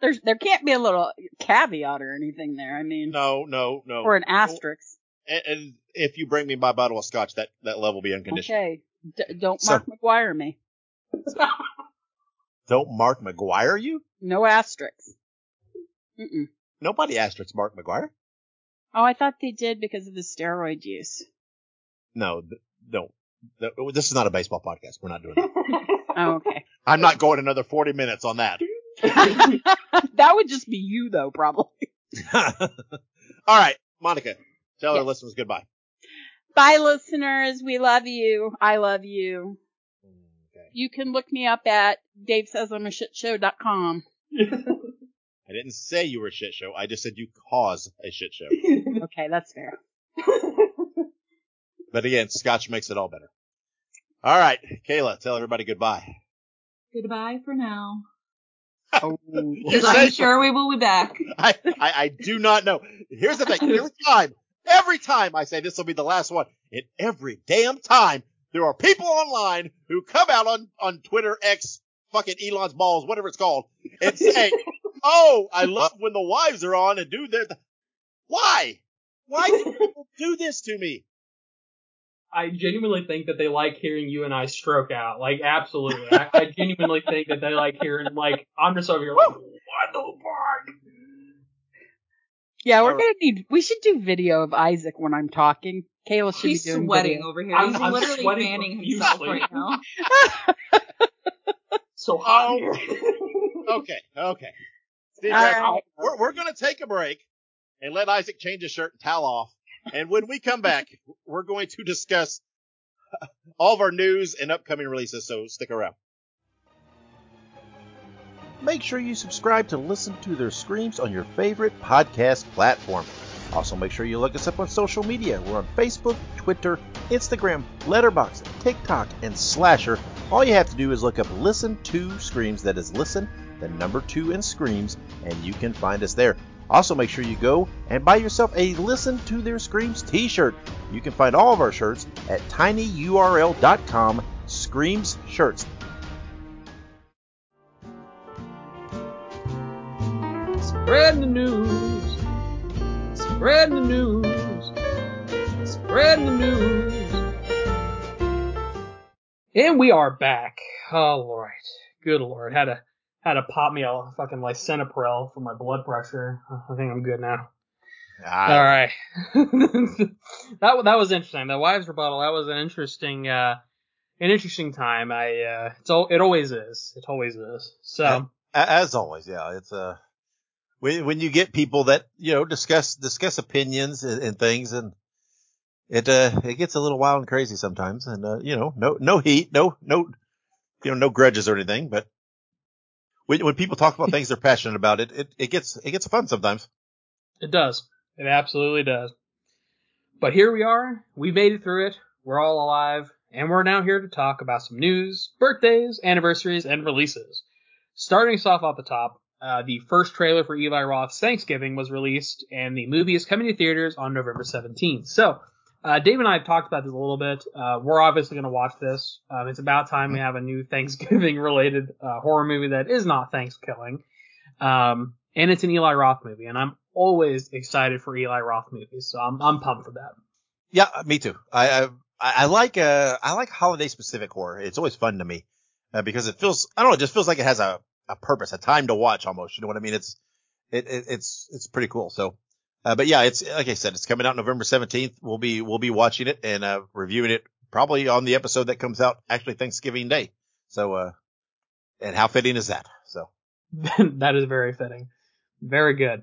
There's there can't be a little caveat or anything there. I mean, No, no, no. or an asterisk. And, and if you bring me my bottle of scotch, that, that level will be unconditional. Okay. D- don't So- Mark McGwire me. Don't Mark McGwire you? No asterisks. Mm-mm. Nobody asterisks Mark McGwire. Oh, I thought they did because of the steroid use. No, th- don't. Th- This is not a baseball podcast. We're not doing that. Oh, okay. I'm not going another 40 minutes on that. that would just be you though, probably. All right, Monica, tell our listeners goodbye. Bye, listeners. We love you. I love you. Okay. You can look me up at davesaysimashitshow.com. I didn't say you were a shit show. I just said you cause a shit show. Okay, that's fair. But again, scotch makes it all better. All right, Kayla, tell everybody goodbye. Goodbye for now. Oh. You Because say I'm sure we will be back. I, I, I do not know. Here's the thing. Every time, every time I say this will be the last one, and every damn time there are people online who come out on, on Twitter, X, fucking Elon's balls, whatever it's called, and say, oh, I love when the wives are on and do their, why? Why do people do this to me? I genuinely think that they like hearing you and I stroke out. Like, absolutely. I, I genuinely think that they like hearing, like, I'm just over here, like, what the fuck? Yeah, we're All gonna need. We should do video of Isaac when I'm talking. Kayla should He's be doing sweating video. over here. I'm- He's I'm literally sweating fanning himself profusely. right now. So hot Oh. here. Okay, okay. Steve, All right. we're, we're going to take a break and let Isaac change his shirt and towel off. And when we come back, we're going to discuss all of our news and upcoming releases, so stick around. Make sure you subscribe to listen to their screams on your favorite podcast platform. Also, make sure you look us up on social media. We're on Facebook, Twitter, Instagram, Letterboxd, TikTok, and Slasher. All you have to do is look up Listen to Screams, that is Listen, the number two, and Screams, and you can find us there. Also, make sure you go and buy yourself a Listen to Their Screams t shirt. You can find all of our shirts at tinyurl.com Screams Shirts. Spread the news. Spread the news. Spread the news. And we are back. All right. Good lord. Had to had to pop me a fucking lisinopril for my blood pressure. I think I'm good now. All right. that that was interesting. The wives rebuttal. That was an interesting uh an interesting time. I uh it's all it always is. It always is. So. As always, yeah, it's uh, when when you get people that you know discuss discuss opinions and, and things, and it uh it gets a little wild and crazy sometimes, and uh, you know, no no heat, no no you know no grudges or anything, but when when people talk about things they're passionate about, it it it gets it gets fun sometimes. It does. It absolutely does. But here we are. We made it through it. We're all alive. And we're now here to talk about some news, birthdays, anniversaries, and releases. Starting us off at the top, uh, the first trailer for Eli Roth's Thanksgiving was released, and the movie is coming to theaters on November 17th. So, uh, Dave and I have talked about this a little bit. Uh, we're obviously going to watch this. Um, it's about time we have a new Thanksgiving related uh, horror movie that is not Thanksgiving. Um, and it's an Eli Roth movie, and I'm always excited for Eli Roth movies, so I'm I'm pumped for that. Yeah, me too. I I, I like uh I like holiday specific horror. It's always fun to me uh, because it feels I don't know, it just feels like it has a a purpose, a time to watch almost. You know what I mean? It's it, it it's it's pretty cool. So, uh, but yeah, it's like I said, it's coming out November seventeenth. We'll be we'll be watching it and uh reviewing it probably on the episode that comes out actually Thanksgiving Day. So uh and how fitting is that? So that is very fitting. Very good.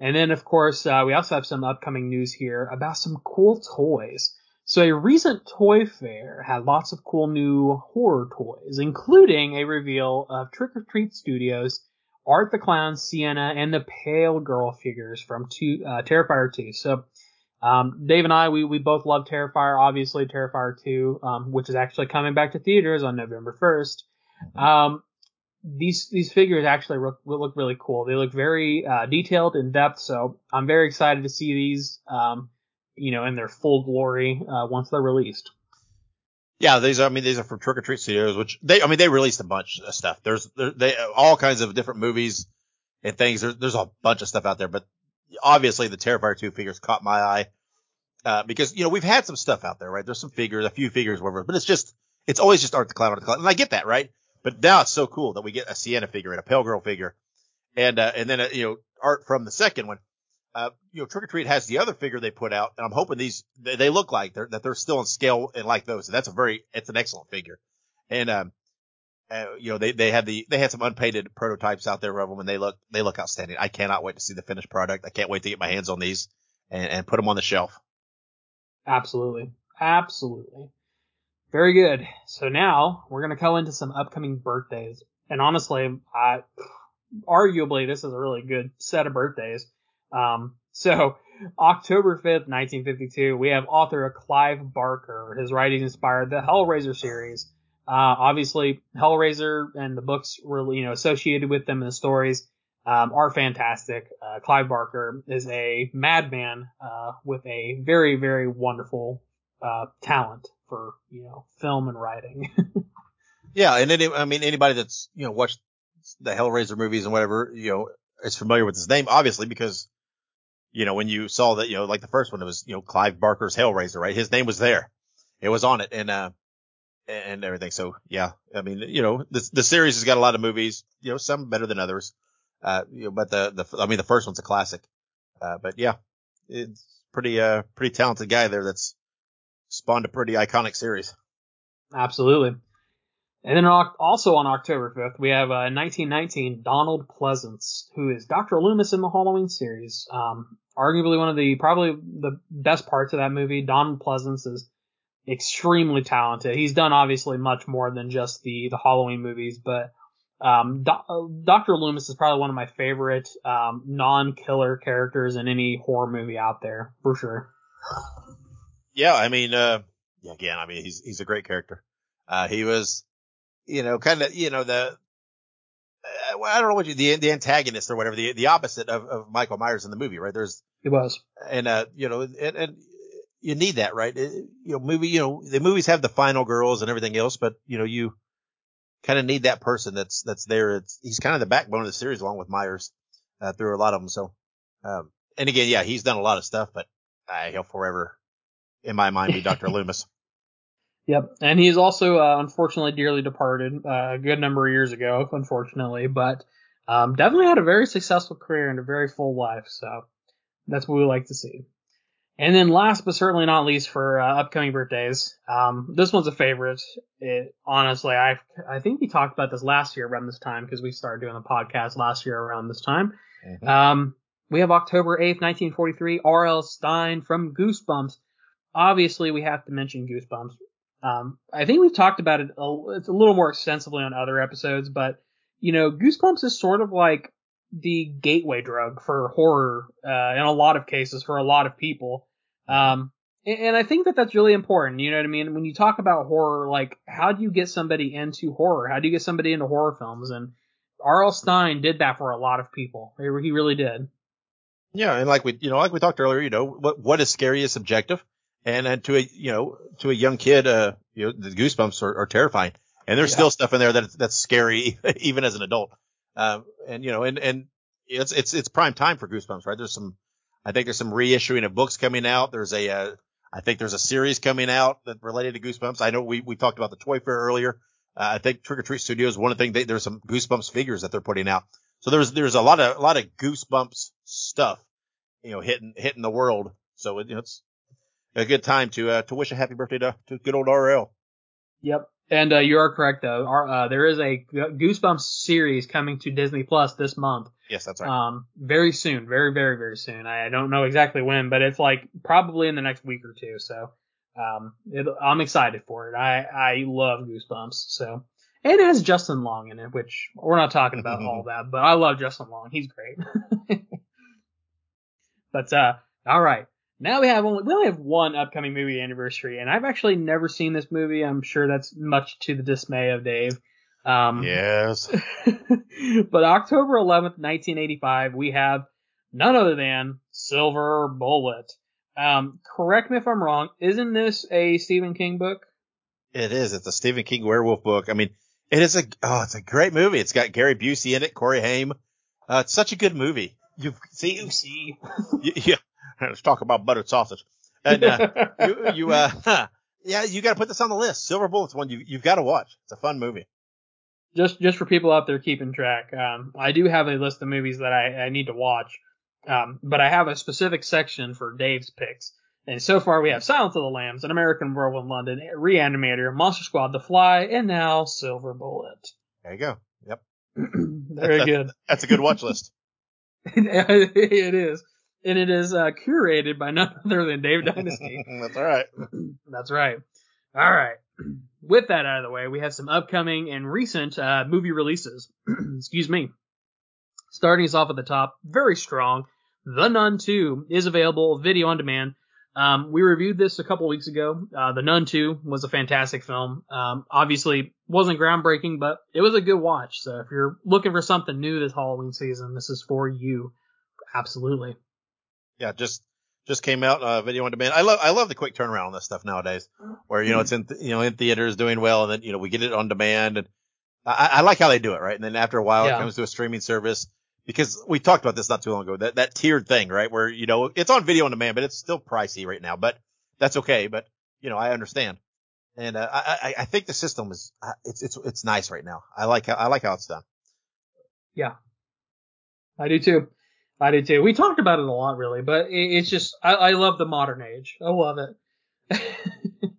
And then, of course, uh, we also have some upcoming news here about some cool toys. So a recent toy fair had lots of cool new horror toys, including a reveal of Trick or Treat Studios, Art the Clown, Sienna, and the Pale Girl figures from two, uh, Terrifier 2. So, um, Dave and I, we, we both love Terrifier, obviously Terrifier 2, um, which is actually coming back to theaters on November 1st. Um, these these figures actually look, look really cool. They look very uh, detailed in depth, so I'm very excited to see these, um, you know, in their full glory uh, once they're released. Yeah, these are, I mean, these are from Trick or Treat Studios, which they, I mean, they released a bunch of stuff. There's, there, they, all kinds of different movies and things. There's, there's a bunch of stuff out there, but obviously the Terrifier 2 figures caught my eye, uh, because, you know, we've had some stuff out there, right? There's some figures, a few figures, whatever, but it's just, it's always just Art the Clown, Art the Clown. And I get that, right? But now it's so cool that we get a Sienna figure and a Pale Girl figure, and uh, and then uh, you know art from the second one. Uh, you know, Trick or Treat has the other figure they put out, and I'm hoping these they, they look like they're that they're still in scale and like those. And that's a very it's an excellent figure, and um, uh, you know they they had the they had some unpainted prototypes out there of them, and they look they look outstanding. I cannot wait to see the finished product. I can't wait to get my hands on these and, and put them on the shelf. Absolutely, absolutely. Very good. So now we're going to go into some upcoming birthdays. And honestly, I, arguably this is a really good set of birthdays. Um, so October 5th, 1952, we have author Clive Barker. His writings inspired the Hellraiser series. Uh, obviously Hellraiser and the books were, you know, associated with them and the stories, um, are fantastic. Uh, Clive Barker is a madman, uh, with a very, very wonderful, uh, talent for you know film and writing. yeah, and any, I mean anybody that's you know watched the Hellraiser movies and whatever you know is familiar with his name, obviously because you know when you saw that you know like the first one it was you know Clive Barker's Hellraiser, right? His name was there, it was on it, and uh and everything. So yeah, I mean you know the the series has got a lot of movies, you know some better than others, uh you know but the the I mean the first one's a classic, uh but yeah, it's pretty uh pretty talented guy there that's spawned a pretty iconic series. Absolutely. And then also on October 5th, we have uh, 1919 Donald Pleasence, who is Dr. Loomis in the Halloween series. Um, arguably one of the probably the best parts of that movie. Donald Pleasence is extremely talented. He's done obviously much more than just the the Halloween movies, but um, Do- Dr. Loomis is probably one of my favorite um, non-killer characters in any horror movie out there for sure. Yeah, I mean, uh, again, I mean, he's he's a great character. Uh, he was, you know, kind of, you know, the uh, I don't know what you the the antagonist or whatever, the the opposite of, of Michael Myers in the movie, right? There's he was, and uh, you know, and, and you need that, right? It, you know, movie, you know, the movies have the final girls and everything else, but you know, you kind of need that person that's that's there. It's he's kind of the backbone of the series along with Myers uh, through a lot of them. So, um, and again, yeah, he's done a lot of stuff, but uh, he'll forever in my mind, be Dr. Loomis. Yep, and he's also uh, unfortunately dearly departed uh, a good number of years ago, unfortunately, but um, definitely had a very successful career and a very full life. So that's what we like to see. And then last but certainly not least for uh, upcoming birthdays, um, this one's a favorite. It, honestly, I I think we talked about this last year around this time because we started doing the podcast last year around this time. Mm-hmm. Um, we have October 8th, 1943, R.L. Stine from Goosebumps obviously we have to mention Goosebumps. Um, I think we've talked about it a, it's a little more extensively on other episodes, but you know, Goosebumps is sort of like the gateway drug for horror uh, in a lot of cases for a lot of people. Um, and, and I think that that's really important. You know what I mean? When you talk about horror, like how do you get somebody into horror? How do you get somebody into horror films? And R.L. Stine did that for a lot of people. He really did. Yeah, and like we, you know, like we talked earlier, you know, what what is scary is subjective and and to a you know to a young kid, uh, you know the goosebumps are, are terrifying, and there's yeah. still stuff in there that that's scary even as an adult. Um, and you know, and and it's it's it's prime time for goosebumps, right? There's some, I think there's some reissuing of books coming out. There's a, uh, I think there's a series coming out that related to goosebumps. I know we we talked about the toy fair earlier. Uh, I think Trick or Treat Studios, one of the things they, there's some Goosebumps figures that they're putting out. So there's there's a lot of a lot of Goosebumps stuff, you know, hitting hitting the world. So it, you know, it's a good time to uh, to wish a happy birthday to, to good old RL. Yep. And uh, you are correct though. Our, uh, there is a Goosebumps series coming to Disney Plus this month. Yes, that's right. Um, very soon, very, very, very soon. I, I don't know exactly when, but it's like probably in the next week or two. So, um, it, I'm excited for it. I, I love Goosebumps. So, and it has Justin Long in it, which we're not talking about all that, but I love Justin Long. He's great. but, uh, all right. Now we have only, we only have one upcoming movie anniversary, and I've actually never seen this movie. I'm sure that's much to the dismay of Dave. Um, yes. but October 11th, 1985, we have none other than Silver Bullet. Um, correct me if I'm wrong. Isn't this a Stephen King book? It is. It's a Stephen King werewolf book. I mean, it is a oh, it's a great movie. It's got Gary Busey in it, Corey Haim. Uh, it's such a good movie. You see, you see, yeah. Let's talk about buttered sausage. And uh, you, you, uh, yeah, you got to put this on the list. Silver Bullet's one you you've got to watch. It's a fun movie just just for people out there keeping track, um, I do have a list of movies that I, I need to watch, um, but I have a specific section for Dave's picks. And so far, we have Silence of the Lambs, An American Werewolf in London, Reanimator, Monster Squad, The Fly, and now Silver Bullet. There you go. Yep. Very that's, good. That's a good watch list. it is. And it is uh, curated by none other than Dave Dynasty. that's all right. that's right. All right. With that out of the way, we have some upcoming and recent uh, movie releases. Excuse me. Starting us off at the top, very strong. The Nun 2 is available video on demand. Um, we reviewed this a couple weeks ago. Uh, the Nun 2 was a fantastic film. Um, obviously wasn't groundbreaking, but it was a good watch. So if you're looking for something new this Halloween season, this is for you. Absolutely. Yeah, just just came out uh, video on demand. I love I love the quick turnaround on this stuff nowadays, where you know it's in th- you know in theaters doing well, and then you know we get it on demand, and I, I like how they do it, right? And then after a while, Yeah. it comes to a streaming service because we talked about this not too long ago. That that tiered thing, right? Where you know it's on video on demand, but it's still pricey right now, but that's okay. But you know I understand, and uh, I, I I think the system is uh, it's it's it's nice right now. I like how I like how it's done. Yeah, I do too. I did too. We talked about it a lot, really, but it, it's just I, I love the modern age. I love it.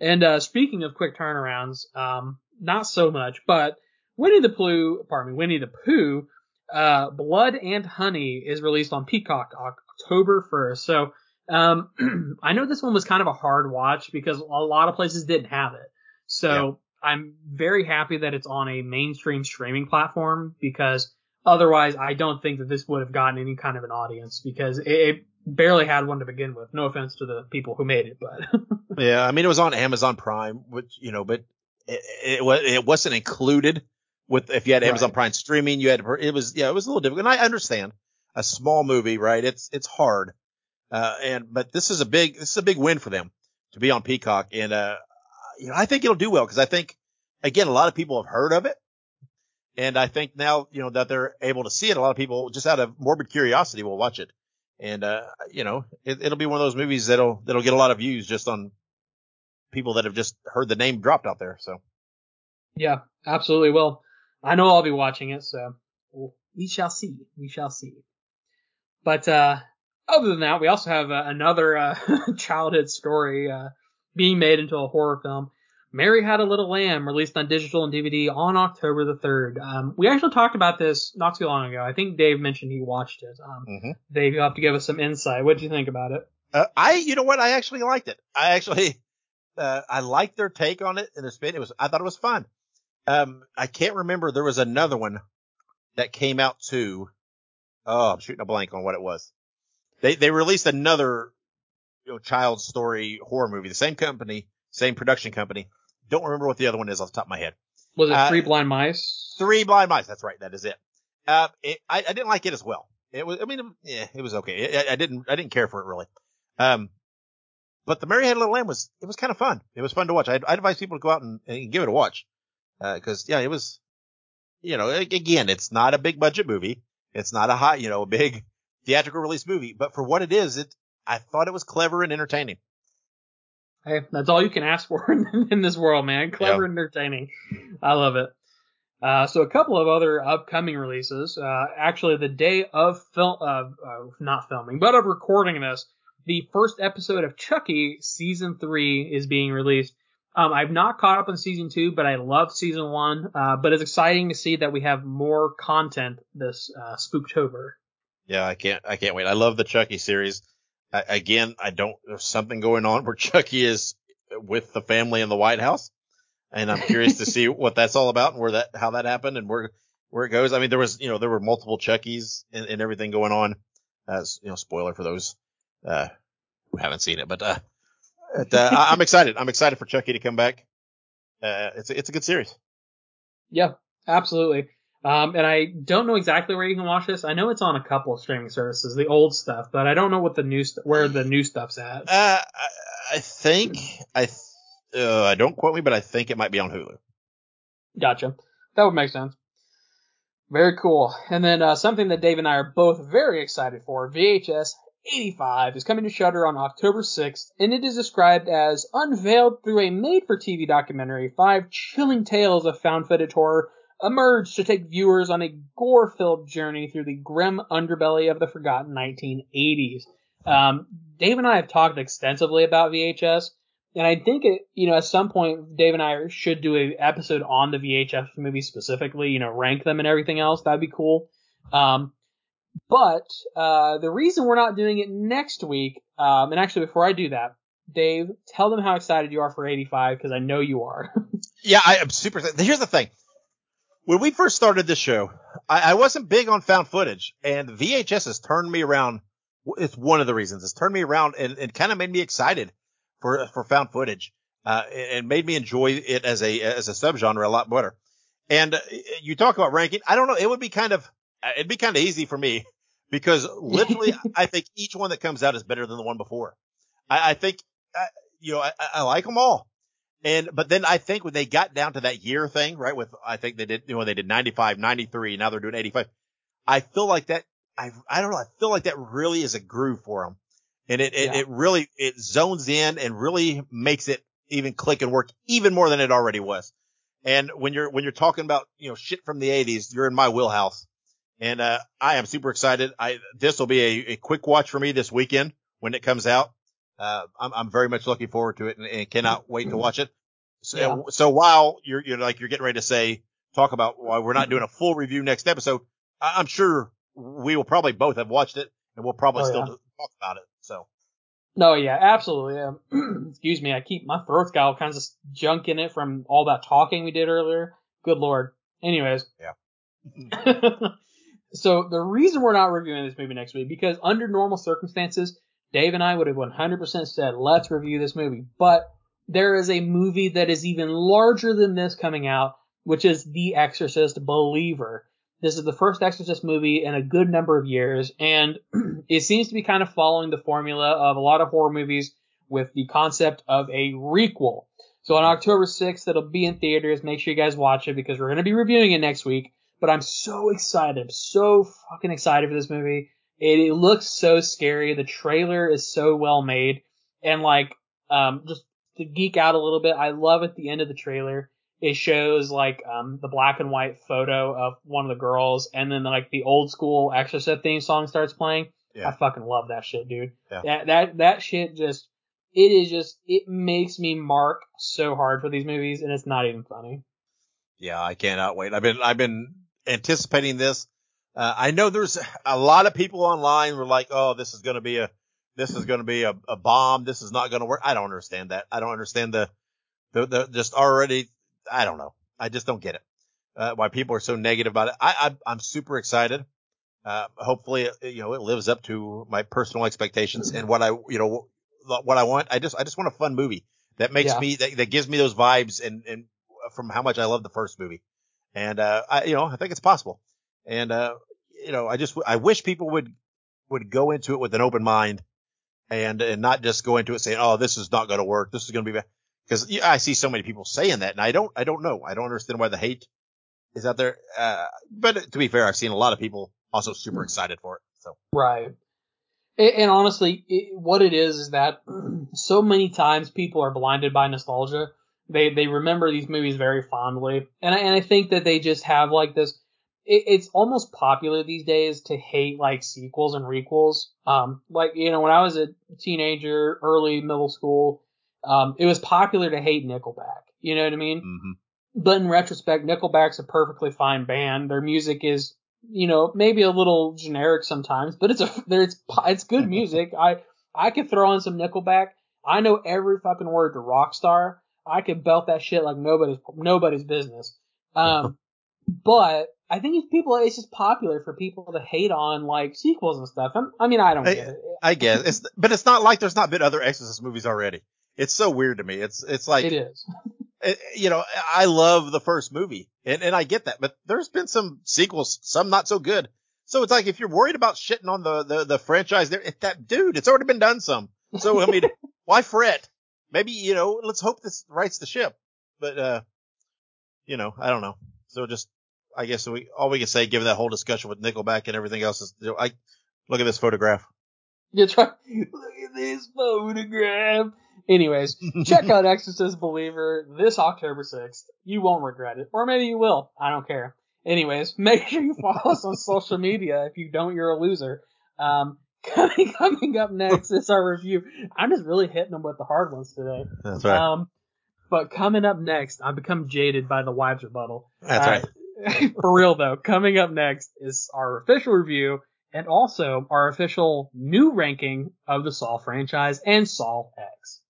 and uh, speaking of quick turnarounds, um, not so much, but Winnie the Pooh, pardon me, Winnie the Pooh, uh, Blood and Honey is released on Peacock October 1st. So um, I know this one was kind of a hard watch because a lot of places didn't have it. So I'm very happy that it's on a mainstream streaming platform because otherwise I don't think that this would have gotten any kind of an audience because it, it barely had one to begin with. No offense to the people who made it, but Yeah, I mean it was on Amazon Prime, which you know, but it, it it wasn't included with if you had Amazon Right. Prime streaming. You had it was yeah, it was a little difficult. And I understand a small movie, right? It's it's hard, uh, and but this is a big this is a big win for them to be on Peacock, and uh, you know I think it'll do well because I think again a lot of people have heard of it, and I think now you know that they're able to see it, a lot of people just out of morbid curiosity will watch it. And, uh, you know, it, it'll be one of those movies that'll, that'll get a lot of views just on people that have just heard the name dropped out there. So yeah, absolutely. Well, I know I'll be watching it, so we shall see. We shall see. But uh, other than that, we also have uh, another uh, childhood story uh, being made into a horror film. Mary Had a Little Lamb, released on digital and DVD on October the 3rd. Um, we actually talked about this not too long ago. I think Dave mentioned he watched it. Um, Mhm. Dave, you'll have to give us some insight. What did you think about it? Uh, I, you know what? I actually liked it. I actually, uh, I liked their take on it and the spin. It was, I thought it was fun. Um, I can't remember. There was another one that came out too. Oh, I'm shooting a blank on what it was. They, they released another, you know, child story horror movie. The same company, same production company. Don't remember what the other one is off the top of my head. Was it Uh, Three Blind Mice? Three Blind Mice. That's right. That is it. Uh, it, I, I didn't like it as well. It was, I mean, yeah, it was okay. I, I didn't, I didn't care for it really. Um, but the Mary Had a Little Lamb was, it was kind of fun. It was fun to watch. I'd, I'd advise people to go out and, and give it a watch. Uh, cause yeah, it was, you know, again, it's not a big budget movie. It's not a hot, you know, a big theatrical release movie, but for what it is, it, I thought it was clever and entertaining. Hey, that's all you can ask for in, in this world, man. Clever and entertaining. I love it. Uh, so a couple of other upcoming releases. Uh, actually, the day of film, uh, uh, not filming, but of recording this, the first episode of Chucky season three is being released Um, I've not caught up on season two, but I love season one. Uh, but it's exciting to see that we have more content this uh, Spooktober. Yeah, I can't. I can't wait. I love the Chucky series. I, again, I don't. There's something going on where Chucky is with the family in the White House, and I'm curious to see what that's all about and where that how that happened and where where it goes. I mean, there was you know there were multiple Chuckies and, and everything going on. As you know, spoiler for those uh, who haven't seen it, but uh, but, uh, I- I'm excited. I'm excited for Chucky to come back. Uh, it's it's a good series. Yeah, absolutely. Um, and I don't know exactly where you can watch this. I know it's on a couple of streaming services, the old stuff, but I don't know what the new st- where the new stuff's at. Uh, I, I think I th- uh, I don't quote me, but I think it might be on Hulu. Gotcha. That would make sense. Very cool. And then uh, something that Dave and I are both very excited for, VHS 85 is coming to Shudder on October 6th, and it is described as unveiled through a made-for-TV documentary. Five chilling tales of found-footage horror emerge to take viewers on a gore-filled journey through the grim underbelly of the forgotten 1980s. Um, Dave and I have talked extensively about VHS, and I think it, you know, at some point, Dave and I should do an episode on the VHS movies specifically, you know, rank them and everything else. That'd be cool. Um, but uh, the reason we're not doing it next week, um, and actually before I do that, Dave, tell them how excited you are for 85 because I know you are. Yeah, I am super. Here's the thing. When we first started this show, I, I wasn't big on found footage, and VHS has turned me around. It's one of the reasons. It's turned me around and, and kind of made me excited for for found footage, uh, and made me enjoy it as a as a subgenre a lot better. And uh, you talk about ranking. I don't know. It would be kind of it'd be kind of easy for me because literally, I think each one that comes out is better than the one before. I, I think, uh, you know, I, I like them all. And, but then I think when they got down to that year thing, right? With, I think they did, you know, they did 95, 93, now they're doing 85. I feel like that, I, I don't know, I feel like that really is a groove for them. And it, it, Yeah. it really, it zones in and really makes it even click and work even more than it already was. And when you're, when you're talking about, you know, shit from the 80s, you're in my wheelhouse. And, uh, I am super excited. I, this will be a, a quick watch for me this weekend when it comes out. Uh, I'm, I'm very much looking forward to it and, and cannot wait to watch it. So, Yeah. so while you're, you're like, you're getting ready to say, talk about why we're not doing a full review next episode, I, I'm sure we will probably both have watched it and we'll probably Oh, still yeah. talk about it. So no, yeah, absolutely. Yeah. Excuse me, I keep my throat's got all kinds of junk in it from all that talking we did earlier. Good lord. Anyways. Yeah. so the reason we're not reviewing this movie next week because under normal circumstances, Dave and I would have 100% said let's review this movie, but there is a movie that is even larger than this coming out, which is The Exorcist Believer. This is the first Exorcist movie in a good number of years, and it seems to be kind of following the formula of a lot of horror movies with the concept of a requel. So on October 6th, it'll be in theaters. Make sure you guys watch it because we're going to be reviewing it next week. But I'm so excited. I'm so fucking excited for this movie. It, it looks so scary. The trailer is so well made. And like, um, just to geek out a little bit, I love at the end of the trailer, it shows like, um, the black and white photo of one of the girls and then like the old school Exorcist theme song starts playing. Yeah. I fucking love that shit, dude. Yeah. That, that, that shit just, it is just, it makes me mark so hard for these movies and it's not even funny. yeah, I cannot wait. I've been, I've been anticipating this. Uh, I know there's a lot of people online were like, oh, this is going to be a, this is going to be a, a bomb. This is not going to work. I don't understand that. I don't understand the, the, the just already, I don't know. I just don't get it. Uh, why people are so negative about it. I, I I'm super excited. Uh, hopefully, you know, it lives up to my personal expectations and what I, you know, what I want. I just, I just want a fun movie that makes Yeah. me, that, that gives me those vibes and, and from how much I love the first movie. And, uh, I, you know, I think it's possible. And, uh, you know, I just, I wish people would, would go into it with an open mind and, and not just go into it saying, oh, this is not going to work. This is going to be bad. Cause yeah, I see so many people saying that and I don't, I don't know. I don't understand why the hate is out there. Uh, but to be fair, I've seen a lot of people also super excited for it. So Right. And, and honestly, it, what it is is that so many times people are blinded by nostalgia. They they remember these movies very fondly, and I, and I think that they just have like this. It, it's almost popular these days to hate like sequels and requels. Um, like you know, when I was a teenager, early middle school, um, it was popular to hate Nickelback. You know what I mean? hmm But in retrospect, Nickelback's a perfectly fine band. Their music is, you know, maybe a little generic sometimes, but it's a it's it's good music. I I could throw on some Nickelback. I know every fucking word to Rockstar. I could belt that shit like nobody's nobody's business. Um, but I think it's people. It's just popular for people to hate on like sequels and stuff. I'm, I mean, I don't I- get it. I guess it's, but it's not like there's not been other Exorcist movies already. It's so weird to me. It's it's like it is. it- you know I love the first movie and and I get that, but there's been some sequels, some not so good. So it's like if you're worried about shitting on the the, the franchise, there, it, that dude, it's already been done some. So I mean, why fret? Maybe you know, let's hope this rights the ship. But uh, you know, I don't know. So just I guess we all we can say, given that whole discussion with Nickelback and everything else, is I look at this photograph. Try. Look at this photograph. Anyways, check out Exorcist Believer this October 6th. You won't regret it. Or maybe you will. I don't care. Anyways, make sure you follow us on social media. If you don't, you're a loser. Um, coming, coming up next is our review. I'm just really hitting them with the hard ones today. That's right. Um, but coming up next, I've become jaded by the wives rebuttal. That's Uh, right. For real though, coming up next is our official review and also our official new ranking of the Saw franchise and Saw X.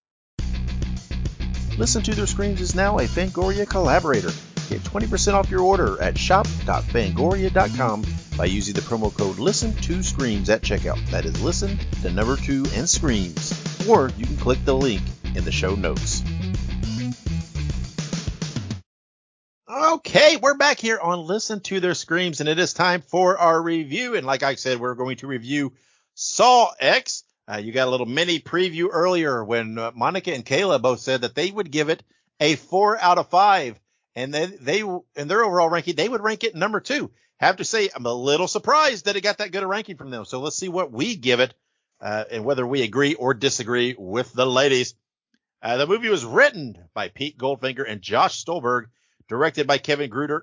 Listen to Their Screams is now a Fangoria collaborator. Get 20% off your order at shop.fangoria.com by using the promo code LISTEN2SCREAMS at checkout. That is listen, the number two, and screams. Or you can click the link in the show notes. Okay, we're back here on Listen to Their Screams, and it is time for our review. And like I said, we're going to review Saw X. Uh, you got a little mini preview earlier when uh, Monica and Kayla both said that they would give it a four out of five, and then they in their overall ranking they would rank it number two. Have to say I'm a little surprised that it got that good a ranking from them. So let's see what we give it, uh, and whether we agree or disagree with the ladies. Uh, the movie was written by Pete Goldfinger and Josh Stolberg, directed by Kevin Greutert,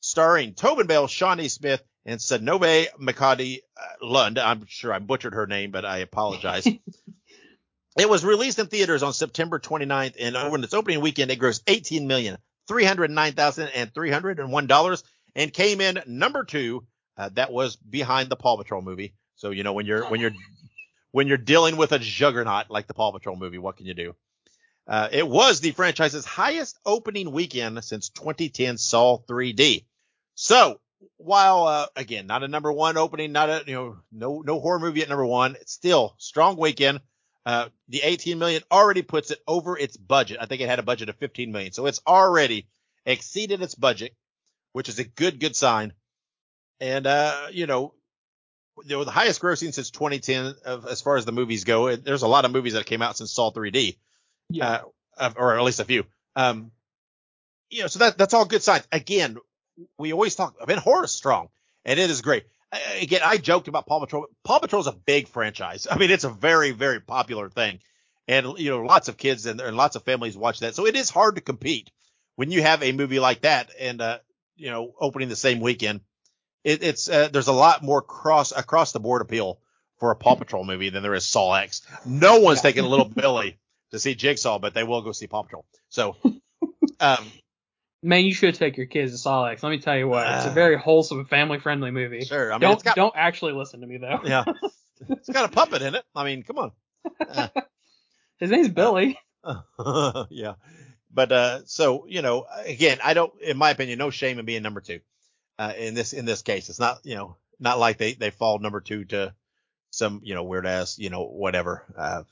starring Tobin Bell, Shawnee Smith, and Synnøve Macody uh, Lund. I'm sure I butchered her name, but I apologize. it was released in theaters on September 29th, and over its opening weekend, it grossed 18 million three hundred nine thousand and three hundred and one dollars, and came in number two. Uh, that was behind the Paw Patrol movie. So you know when you're when you're when you're dealing with a juggernaut like the Paw Patrol movie, what can you do? Uh, it was the franchise's highest opening weekend since 2010 Saw 3D. So while uh, again not a number one opening, not a you know no no horror movie at number one, it's still strong weekend. Uh, the 18 million already puts it over its budget. I think it had a budget of 15 million, so it's already exceeded its budget, which is a good good sign. And uh, you know, they were the highest grossing since 2010 of, as far as the movies go. There's a lot of movies that came out since Saw 3D Yeah. uh, or at least a few. Um, you know, so that that's all good signs. Again, we always talk. I mean, horror strong, and it is great. Again, I joked about Paw Patrol. Paw Patrol is a big franchise. I mean, it's a very very popular thing, and you know, lots of kids and, and lots of families watch that. So it is hard to compete when you have a movie like that and uh, you know, opening the same weekend. It, it's uh, there's a lot more cross across the board appeal for a Paw Patrol movie than there is Saw X. No one's Yeah. taking little Billy to see Jigsaw, but they will go see Paw Patrol. So, um, Man, you should take your kids to Saw X. Let me tell you what, it's a Ah. very wholesome, family-friendly movie. sure. I mean, don't got don't actually listen to me though. yeah, it's got a puppet in it. I mean, come on. His name's Billy. yeah. But uh so, you know, again, I don't in my opinion, no shame in being number 2. Uh in this in this case. It's not, you know, not like they they fall number 2 to some, you know, weird ass, you know, whatever. Uh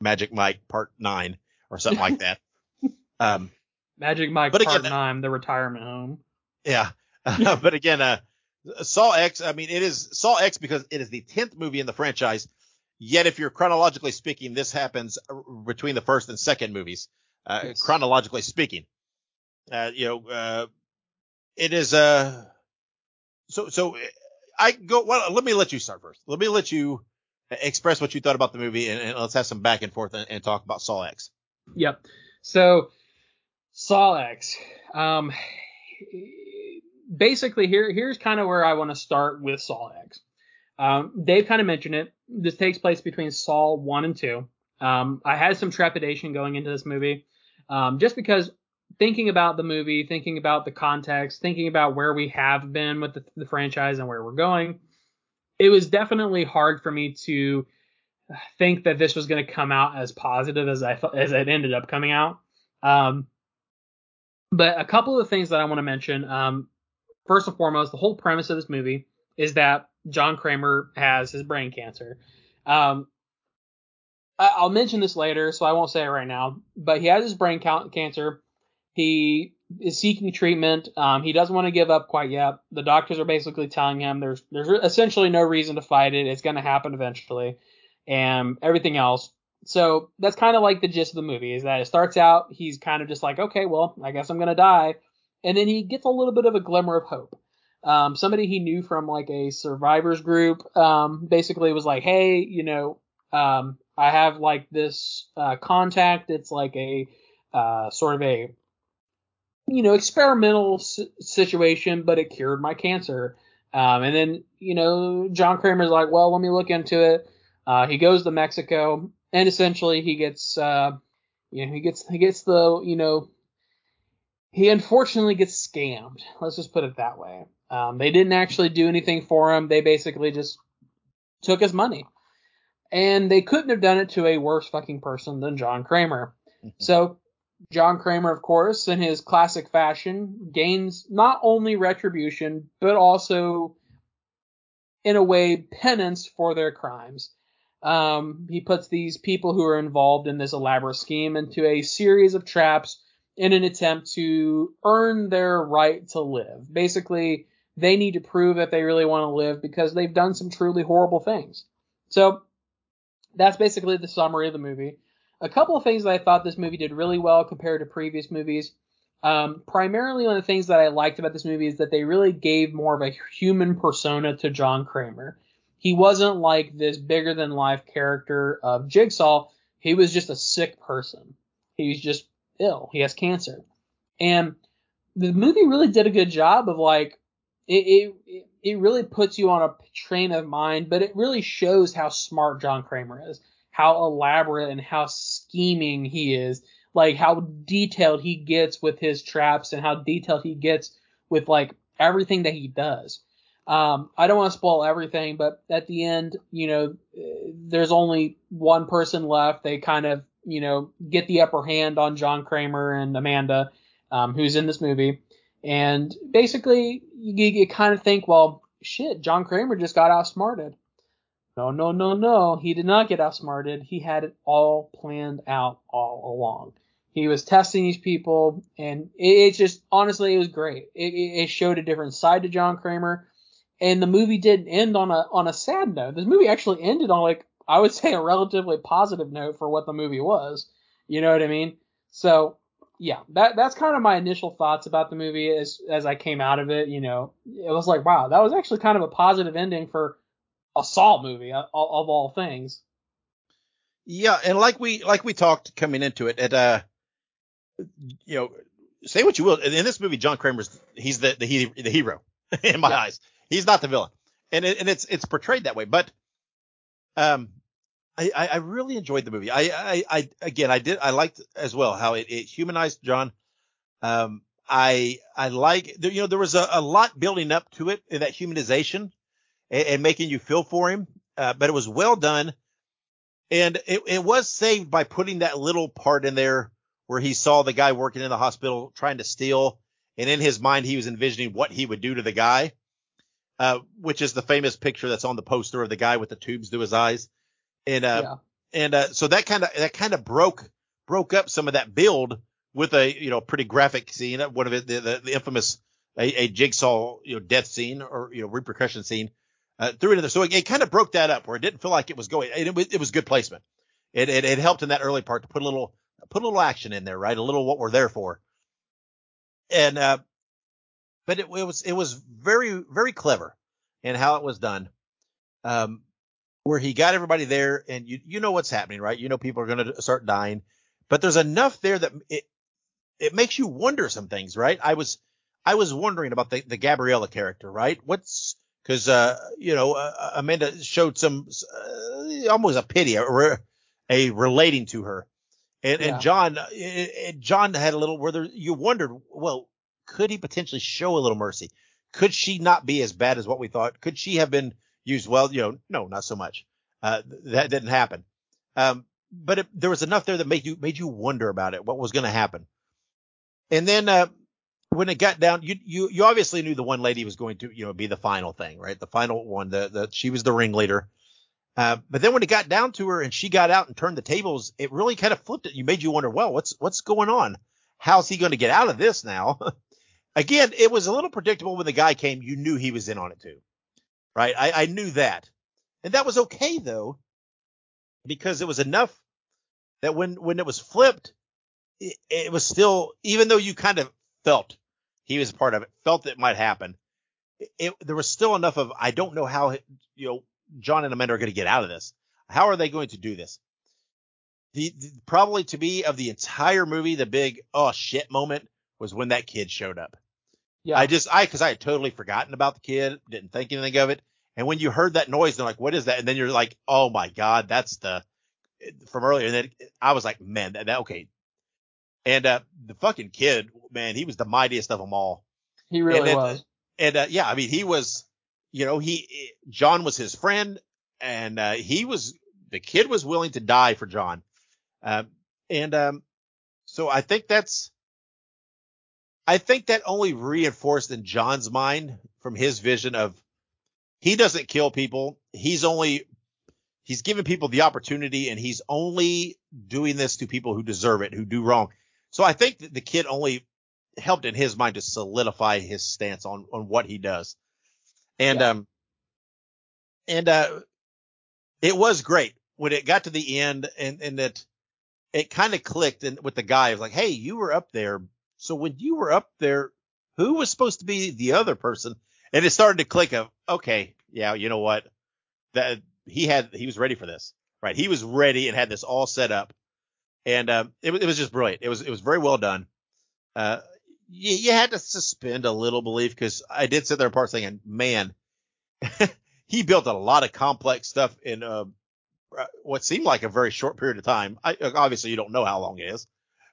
Magic Mike part 9 or something like that. Um Magic Mike Part again- Nine, the retirement home. yeah. but again, uh Saw X, I mean, it is Saw X because it is the 10th movie in the franchise. Yet if you're chronologically speaking, this happens uh, between the first and second movies. uh, Yes. chronologically speaking. Uh, you know, uh, it is, uh, so, so I go, well, let me let you start first. Let me let you express what you thought about the movie and, and let's have some back and forth and, and talk about Saw X. Yep. So Saw X. Um, basically, here here's kind of where I want to start with Saw X. Um, Dave kind of mentioned it. This takes place between Saw one and two. Um, I had some trepidation going into this movie, um, just because thinking about the movie, thinking about the context, thinking about where we have been with the, the franchise and where we're going, it was definitely hard for me to think that this was going to come out as positive as I as it ended up coming out. Um, but a couple of the things that I want to mention. Um, first and foremost, the whole premise of this movie is that John Kramer has his brain cancer. Um, I, will mention this later, so I won't say it right now. But he has his brain cancer. He is seeking treatment. Um, he doesn't want to give up quite yet. The doctors are basically telling him there's there's essentially no reason to fight it. It's going to happen eventually, and everything else. So that's kind of like the gist of the movie is that it starts out he's kind of just like okay well I guess I'm going to die, and then he gets a little bit of a glimmer of hope. Um, somebody he knew from like a survivors group um, basically was like hey you know um, I have like this uh, contact. It's like a uh, sort of a you know experimental situation, but it cured my cancer. Um, and then you know John Kramer's like, well, let me look into it. Uh, he goes to Mexico, and essentially he gets uh, you know he gets he gets the you know he unfortunately gets scammed. Let's just put it that way. Um, they didn't actually do anything for him. They basically just took his money and they couldn't have done it to a worse fucking person than John Kramer. so John Kramer, of course, in his classic fashion, gains not only retribution but also, in a way, penance for their crimes. Um, he puts these people who are involved in this elaborate scheme into a series of traps in an attempt to earn their right to live. Basically, they need to prove that they really want to live because they've done some truly horrible things. So that's basically the summary of the movie. A couple of things that I thought this movie did really well compared to previous movies. Um, primarily, one of the things that I liked about this movie is that they really gave more of a human persona to John Kramer. He wasn't like this bigger than life character of Jigsaw. He was just a sick person. He's just ill. He has cancer. And the movie really did a good job of like it, it, it really puts you on a train of mind, but it really shows how smart John Kramer is, how elaborate and how scheming he is, like how detailed he gets with his traps and how detailed he gets with like everything that he does. Um, I don't want to spoil everything, but at the end, you know, there's only one person left. They kind of, you know, get the upper hand on John Kramer and Amanda, um, who's in this movie. And basically, you, you kind of think, well, shit, John Kramer just got outsmarted. No, no, no, no. He did not get outsmarted. He had it all planned out all along. He was testing these people, and it, it just honestly, it was great. It, it, showed a different side to John Kramer, and the movie didn't end on a on a sad note. This movie actually ended on like I would say a relatively positive note for what the movie was. You know what I mean? So yeah, that that's kind of my initial thoughts about the movie as as I came out of it. You know, it was like, wow, that was actually kind of a positive ending for a Saw movie of, of all things. Yeah, and like we like we talked coming into it, at uh, you know, say what you will, in this movie, John Kramer's he's the the, the hero in my yeah. eyes. He's not the villain, and it, and it's it's portrayed that way. But um, I, I really enjoyed the movie. I, I, I, again, I did, I liked as well how it, it humanized John. Um, I, I like, you know, there was a, a lot building up to it in that humanization and, and making you feel for him. Uh, but it was well done. And it, it was saved by putting that little part in there where he saw the guy working in the hospital trying to steal. And in his mind, he was envisioning what he would do to the guy, uh, which is the famous picture that's on the poster of the guy with the tubes to his eyes. And, uh, yeah. and, uh, so that kind of, that kind of broke, broke up some of that build with a, you know, pretty graphic scene. One of it, the, the, the infamous, a, a, jigsaw, you know, death scene or, you know, repercussion scene, uh, in there. So it, it kind of broke that up where it didn't feel like it was going, it, it, it was good placement. It, it, it helped in that early part to put a little, put a little action in there, right? A little what we're there for. And, uh, but it, it was, it was very, very clever in how it was done. Um, where he got everybody there and you, you know what's happening, right? You know, people are going to start dying, but there's enough there that it, it makes you wonder some things, right? I was, I was wondering about the, the Gabriella character, right? What's, cause, uh, you know, uh, Amanda showed some, uh, almost a pity or, a relating to her. And, Yeah. and John, uh, and John had a little where there, you wondered, well, could he potentially show a little mercy? Could she not be as bad as what we thought? Could she have been used well? You know, no, not so much. Uh, that didn't happen. Um, but it, there was enough there that made you made you wonder about it, what was going to happen. And then uh, when it got down, you you you obviously knew the one lady was going to you know be the final thing, right? The final one, the the she was the ringleader. Uh, but then when it got down to her and she got out and turned the tables, it really kind of flipped it. You made you wonder, well, what's what's going on? How's he going to get out of this now? Again, it was a little predictable when the guy came. You knew he was in on it too, right? I, I knew that, and that was okay though, because it was enough that when when it was flipped, it, it was still even though you kind of felt he was a part of it, felt it might happen. It, it there was still enough of I don't know how you know John and Amanda are going to get out of this. How are they going to do this? The, the probably to me of the entire movie, the big oh shit moment was when that kid showed up. Yeah. I just I because I had totally forgotten about the kid, didn't think anything of it, and when you heard that noise, they're like, "What is that?" And then you're like, "Oh my god, that's the from earlier." And then I was like, "Man, that, that okay." And uh, the fucking kid, man, he was the mightiest of them all. he really and then- was. And uh, yeah, I mean, he was, you know, he John was his friend, and uh, he was the kid was willing to die for John, um, and um, so I think that's, I think that only reinforced in John's mind from his vision of he doesn't kill people, he's only he's giving people the opportunity, and he's only doing this to people who deserve it, who do wrong. So I think that the kid only helped in his mind to solidify his stance on on what he does. And Yeah. um and uh it was great when it got to the end and and that it kind of clicked and with the guy it was like, "Hey, you were up there. So when you were up there, who was supposed to be the other person?" And it started to click of, "Okay, yeah, you know what? That he had he was ready for this. Right? He was ready and had this all set up." And um it, was- it was just brilliant. It was it was very well done. Uh you, you had to suspend a little belief because I did sit there apart thinking, man, he built a lot of complex stuff in uh, what seemed like a very short period of time. I, obviously, you don't know how long it is,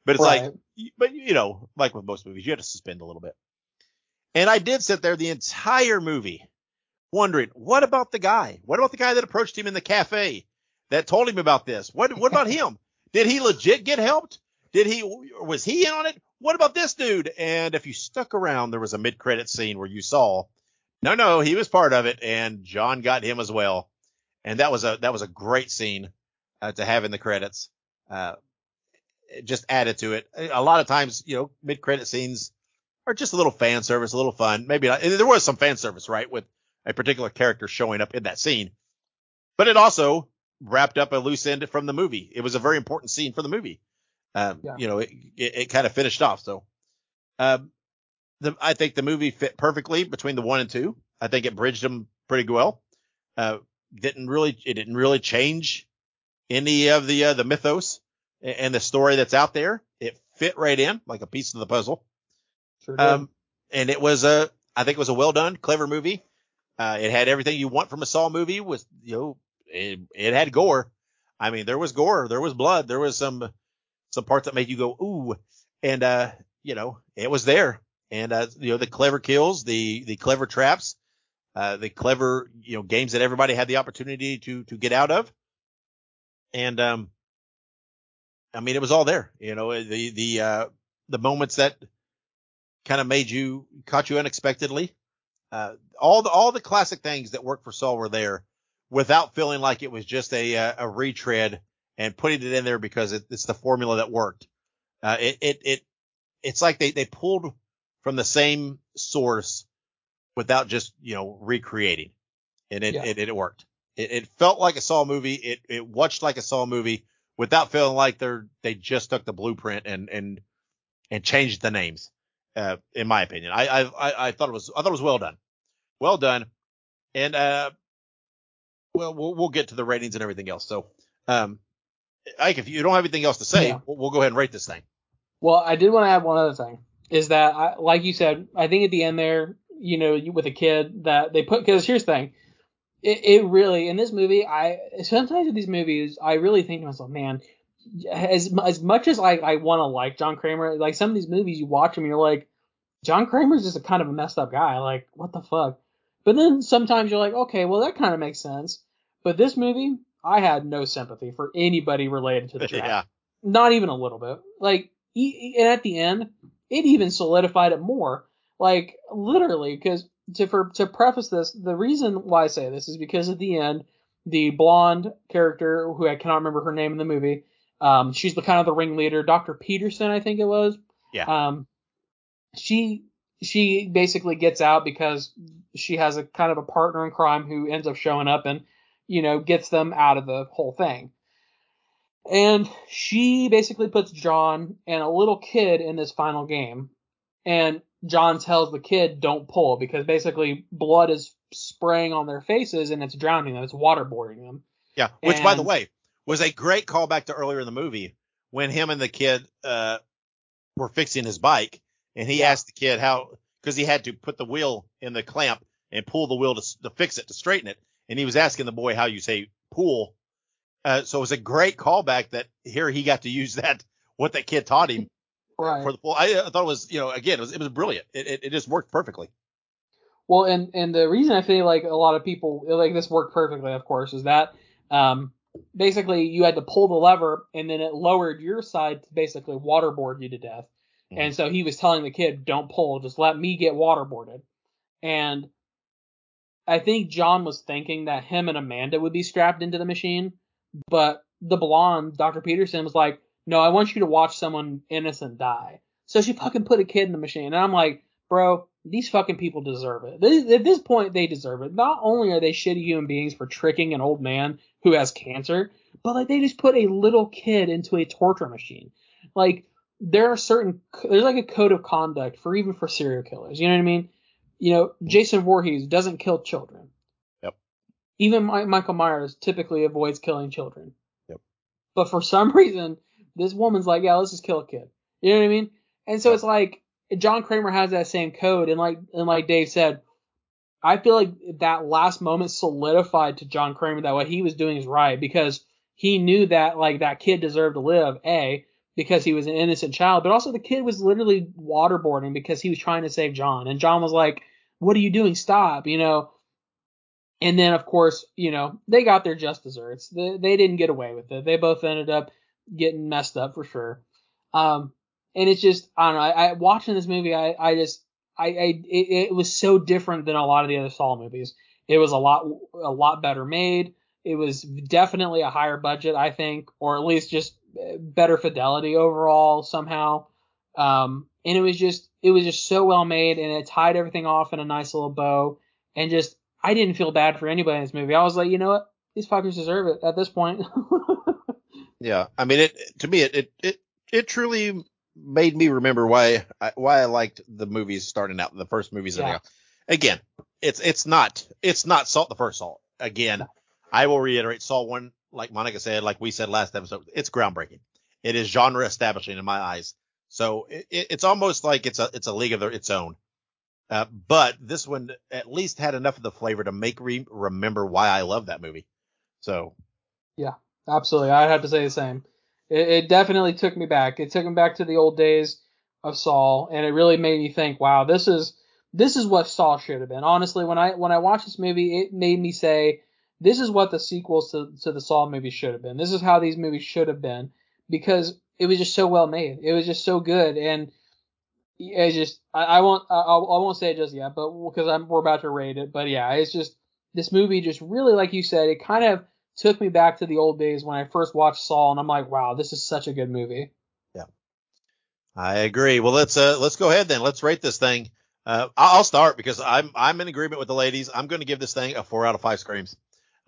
but it's Right. like, but you know, like with most movies, you had to suspend a little bit. And I did sit there the entire movie wondering, what about the guy? What about the guy that approached him in the cafe that told him about this? What what about him? Did he legit get helped? Did he was he in on it? What about this dude? And if you stuck around, there was a mid credit scene where you saw, no, no, he was part of it, and John got him as well. And that was a that was a great scene uh, to have in the credits. Uh, just added to it. A lot of times, you know, mid credit scenes are just a little fan service, a little fun. Maybe not. There was some fan service, right, with a particular character showing up in that scene, but it also wrapped up a loose end from the movie. It was a very important scene for the movie. Um, Yeah. You know, it, it, it kind of finished off. So, um, the, I think the movie fit perfectly between the one and two. I think it bridged them pretty well. Uh, didn't really, it didn't really change any of the, uh, the mythos and the story that's out there. It fit right in like a piece of the puzzle. Sure did. Um, and it was a, I think it was a well done, clever movie. Uh, it had everything you want from a Saw movie with, you know, it, it had gore. I mean, there was gore, there was blood, there was some, some parts that made you go, ooh, and, uh, you know, it was there. And, uh, you know, the clever kills, the, the clever traps, uh, the clever, you know, games that everybody had the opportunity to, to get out of. And, um, I mean, it was all there, you know, the, the, uh, the moments that kind of made you, caught you unexpectedly. Uh, all the, all the classic things that work for Saw were there without feeling like it was just a, uh, a retread and putting it in there because it, it's the formula that worked. Uh, it, it, it, it's like they, they pulled from the same source without just, you know, recreating and it, Yeah. it, it, worked. It, it felt like a Saw movie. It, it watched like a Saw movie without feeling like they're, they just took the blueprint and, and, and changed the names. Uh, in my opinion, I, I, I, I thought it was, I thought it was well done. Well done. And, uh, well, we'll, we'll get to the ratings and everything else. So, um, Ike, if you don't have anything else to say, Yeah. we'll, we'll go ahead and rate this thing. Well, I did want to add one other thing. Is that, I, like you said, I think at the end there, you know, you- with a kid that they put, because here's the thing. it, it really in this movie I sometimes in these movies I really think to myself, man, as as much as I I want to like John Kramer, like some of these movies you watch them, you're like, John Kramer's just a kind of a messed up guy. Like what the fuck. But then sometimes you're like, okay, well that kind of makes sense. But this movie, I had no sympathy for anybody related to the track. yeah. Not even a little bit. Like, e- and at the end, it even solidified it more. Like, literally, because to for to preface this, the reason why I say this is because at the end, the blonde character who I cannot remember her name in the movie, um, she's the kind of the ringleader, Dr. Peterson, I think it was. Yeah. Um, she she basically gets out because she has a kind of a partner in crime who ends up showing up and you know gets them out of the whole thing. And she basically puts John and a little kid in this final game. And John tells the kid, don't pull, because basically blood is spraying on their faces and it's drowning them, it's waterboarding them. Yeah. Which, by the way, was a great callback to earlier in the movie when him and the kid uh, were fixing his bike, and he Yeah. asked the kid how because he had to put the wheel in the clamp and pull the wheel to, to fix it to straighten it, and he was asking the boy how you say pull. Uh, so it was a great callback that here he got to use that what that kid taught him Right. for the pull. I, I thought it was you know again it was it was brilliant. It it, it just worked perfectly. Well, and and the reason I feel like a lot of people like this worked perfectly, of course, is that um, basically you had to pull the lever and then it lowered your side to basically waterboard you to death. And mm-hmm. so he was telling the kid, "Don't pull, just let me get waterboarded." And I think John was thinking that him and Amanda would be strapped into the machine, but the blonde, Dr. Peterson, was like, "No, I want you to watch someone innocent die." So she fucking put a kid in the machine, and I'm like, bro, these fucking people deserve it. This, at this point, they deserve it. Not only are they shitty human beings for tricking an old man who has cancer, but like they just put a little kid into a torture machine. Like there are certain there's like a code of conduct for even for serial killers. You know what I mean? You know, Jason Voorhees doesn't kill children. Yep. Even Mi- Michael Myers typically avoids killing children. Yep. But for some reason, this woman's like, yeah, let's just kill a kid. You know what I mean? And so Yep. it's like John Kramer has that same code, and like and like Dave said, I feel like that last moment solidified to John Kramer that what he was doing is right because he knew that like that kid deserved to live. A because he was an innocent child, but also the kid was literally waterboarding because he was trying to save John, and John was like, "What are you doing? Stop!" You know. And then of course, you know, they got their just desserts. They, they didn't get away with it. They both ended up getting messed up for sure. Um, and it's just I don't know. I, I watching this movie, I I just I, I it, it was so different than a lot of the other Saw movies. It was a lot a lot better made. It was definitely a higher budget, I think, or at least just better fidelity overall somehow. Um, and it was just it was just so well made, and it tied everything off in a nice little bow. And just I didn't feel bad for anybody in this movie. I was like, you know what, these fuckers deserve it at this point. Yeah, I mean it to me it it it, it truly made me remember why I, why I liked the movies starting out the first movies Yeah. Again, it's it's not it's not Saw the first Saw. Again, I will reiterate Saw one like Monica said, like we said last episode, it's groundbreaking. It is genre establishing in my eyes. So it, it, it's almost like it's a it's a league of their, its own. Uh, but this one at least had enough of the flavor to make me remember why I love that movie. So yeah, Absolutely, I'd have to say the same. It, it definitely took me back. It took me back to the old days of Saw, and it really made me think, wow, this is this is what Saw should have been. Honestly, when I when I watched this movie, it made me say, this is what the sequels to, to the Saw movie should have been. This is how these movies should have been because it was just so well made. It was just so good, and it's just I, I won't I, I won't say it just yet, but because I'm we're about to rate it. But yeah, it's just this movie just really, like you said, it kind of took me back to the old days when I first watched Saw, and I'm like, wow, this is such a good movie. Yeah, I agree. Well, let's uh let's go ahead then. Let's rate this thing. Uh, I'll start because I'm I'm in agreement with the ladies. I'm going to give this thing a four out of five screams.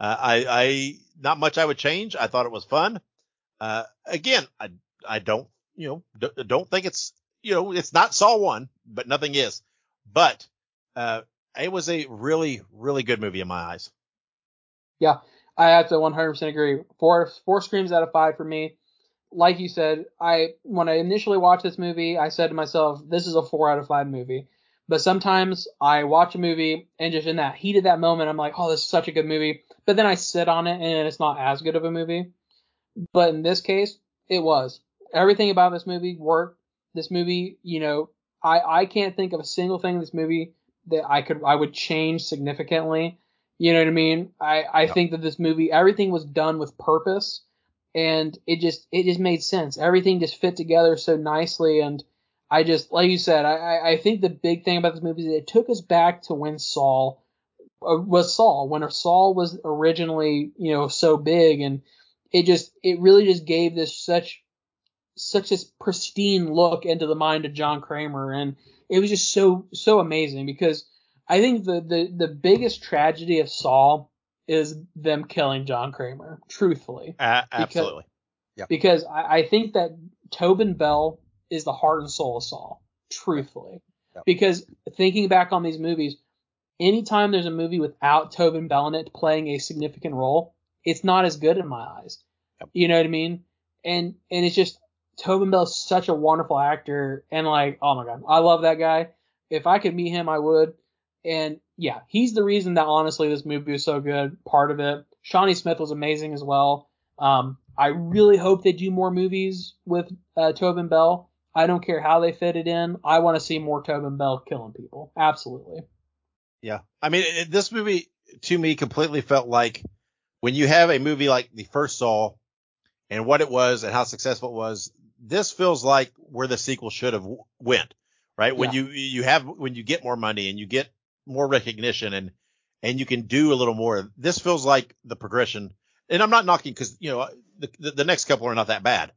Uh, I I not much I would change. I thought it was fun. Uh, again, I I don't you know d- don't think it's you know it's not Saw one, but nothing is. But uh, it was a really really good movie in my eyes. Yeah, I have to 100% agree. Four four screams out of five for me. Like you said, I when I initially watched this movie, I said to myself, this is a four out of five movie. But sometimes I watch a movie and just in that heat of that moment, I'm like, oh, this is such a good movie. But then I sit on it and it's not as good of a movie. But in this case, it was. Everything about this movie worked. This movie, you know, I, I can't think of a single thing in this movie that I could I would change significantly. You know what I mean? I, I think that this movie everything was done with purpose and it just it just made sense. Everything just fit together so nicely and I just like you said, I, I think the big thing about this movie is it took us back to when Saw uh, was Saw, when Saw was originally, you know, so big and it just it really just gave this such such this pristine look into the mind of John Kramer and it was just so so amazing because I think the the the biggest tragedy of Saw is them killing John Kramer, truthfully. Uh, absolutely. Because, because I, I, think that Tobin Bell is the heart and soul of Saw, truthfully. Yep. Because thinking back on these movies, anytime there's a movie without Tobin Bell in it playing a significant role, it's not as good in my eyes. Yep. You know what I mean? And and it's just Tobin Bell's such a wonderful actor, and like, oh my god, I love that guy. If I could meet him, I would. And yeah, he's the reason that honestly this movie was so good. Part of it. Shawnee Smith was amazing as well. Um, I really hope they do more movies with uh, Tobin Bell. I don't care how they fit it in. I want to see more Tobin Bell killing people. Absolutely. Yeah, I mean, it, this movie to me completely felt like when you have a movie like the first Saw and what it was and how successful it was, this feels like where the sequel should have went, right? When yeah. you you have when you get more money and you get more recognition and and you can do a little more. This feels like the progression. And I'm not knocking because you know the, the, the next couple are not that bad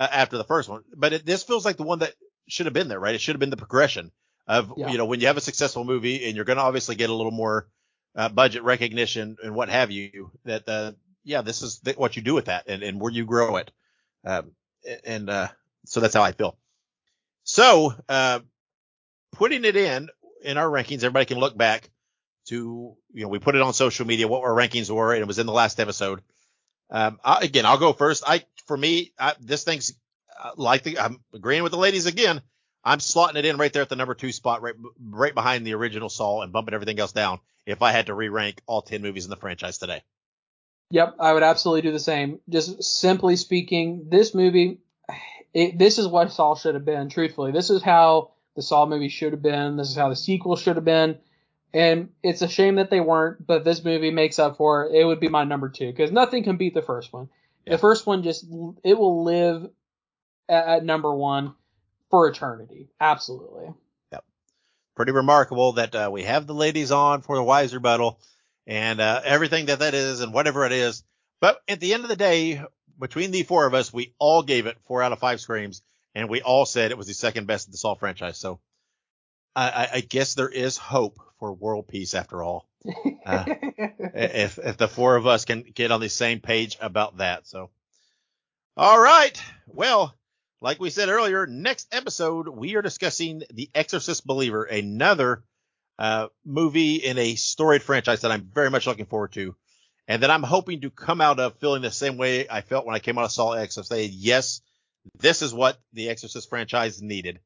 uh, after the first one, but it, this feels like the one that should have been there, right? It should have been the progression of yeah. you know when you have a successful movie and you're going to obviously get a little more uh, budget recognition and what have you. That uh, yeah, this is th- what you do with that and, and where you grow it. Um, and uh, so that's how I feel. So uh, putting it in in our rankings, everybody can look back to you know we put it on social media what our rankings were, and it was in the last episode. Um, I, again, I'll go first. I for me, I, this thing's uh, like the I'm agreeing with the ladies again. I'm slotting it in right there at the number two spot, right right behind the original Saw, and bumping everything else down. If I had to re-rank all ten movies in the franchise today. Yep, I would absolutely do the same. Just simply speaking, this movie, it, this is what Saw should have been. Truthfully, this is how the Saw movie should have been. This is how the sequel should have been. And it's a shame that they weren't, but this movie makes up for it. It would be my number two because nothing can beat the first one. Yeah. The first one just it will live at, at number one for eternity. Absolutely. Yep. Pretty remarkable that uh, we have the ladies on for the wives rebuttal and uh, everything that that is and whatever it is. But at the end of the day, between the four of us, we all gave it four out of five screams, and we all said it was the second best in the Saw franchise. So I, I guess there is hope for world peace after all. Uh, if if the four of us can get on the same page about that. So, all right. Well, like we said earlier, next episode we are discussing The Exorcist Believer, another uh, movie in a storied franchise that I'm very much looking forward to, and that I'm hoping to come out of feeling the same way I felt when I came out of Saw X of saying, yes, this is what the Exorcist franchise needed.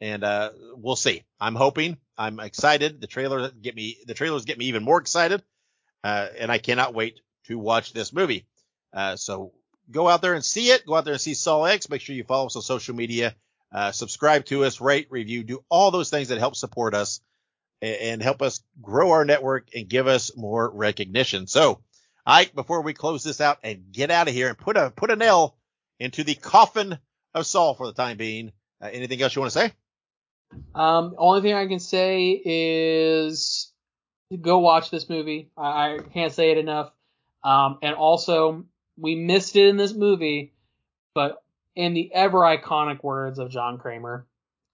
And uh, we'll see. I'm hoping. I'm excited. The trailer get me. The trailers get me even more excited, uh, and I cannot wait to watch this movie. Uh, so go out there and see it. Go out there and see Saw X. Make sure you follow us on social media. Uh, subscribe to us, rate, review, do all those things that help support us and help us grow our network and give us more recognition. So, Ike, before we close this out and get out of here and put a put a nail into the coffin of Saw for the time being, uh, anything else you want to say? Um, only thing I can say is go watch this movie. I, I can't say it enough. Um, and also we missed it in this movie, but in the ever iconic words of John Kramer,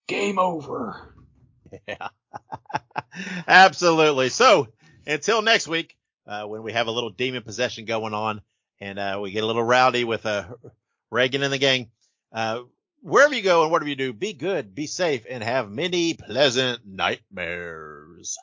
game over. Yeah. Absolutely. So until next week, uh, when we have a little demon possession going on and uh, we get a little rowdy with uh, Regan and the gang, uh, wherever you go and whatever you do, be good, be safe, and have many pleasant nightmares.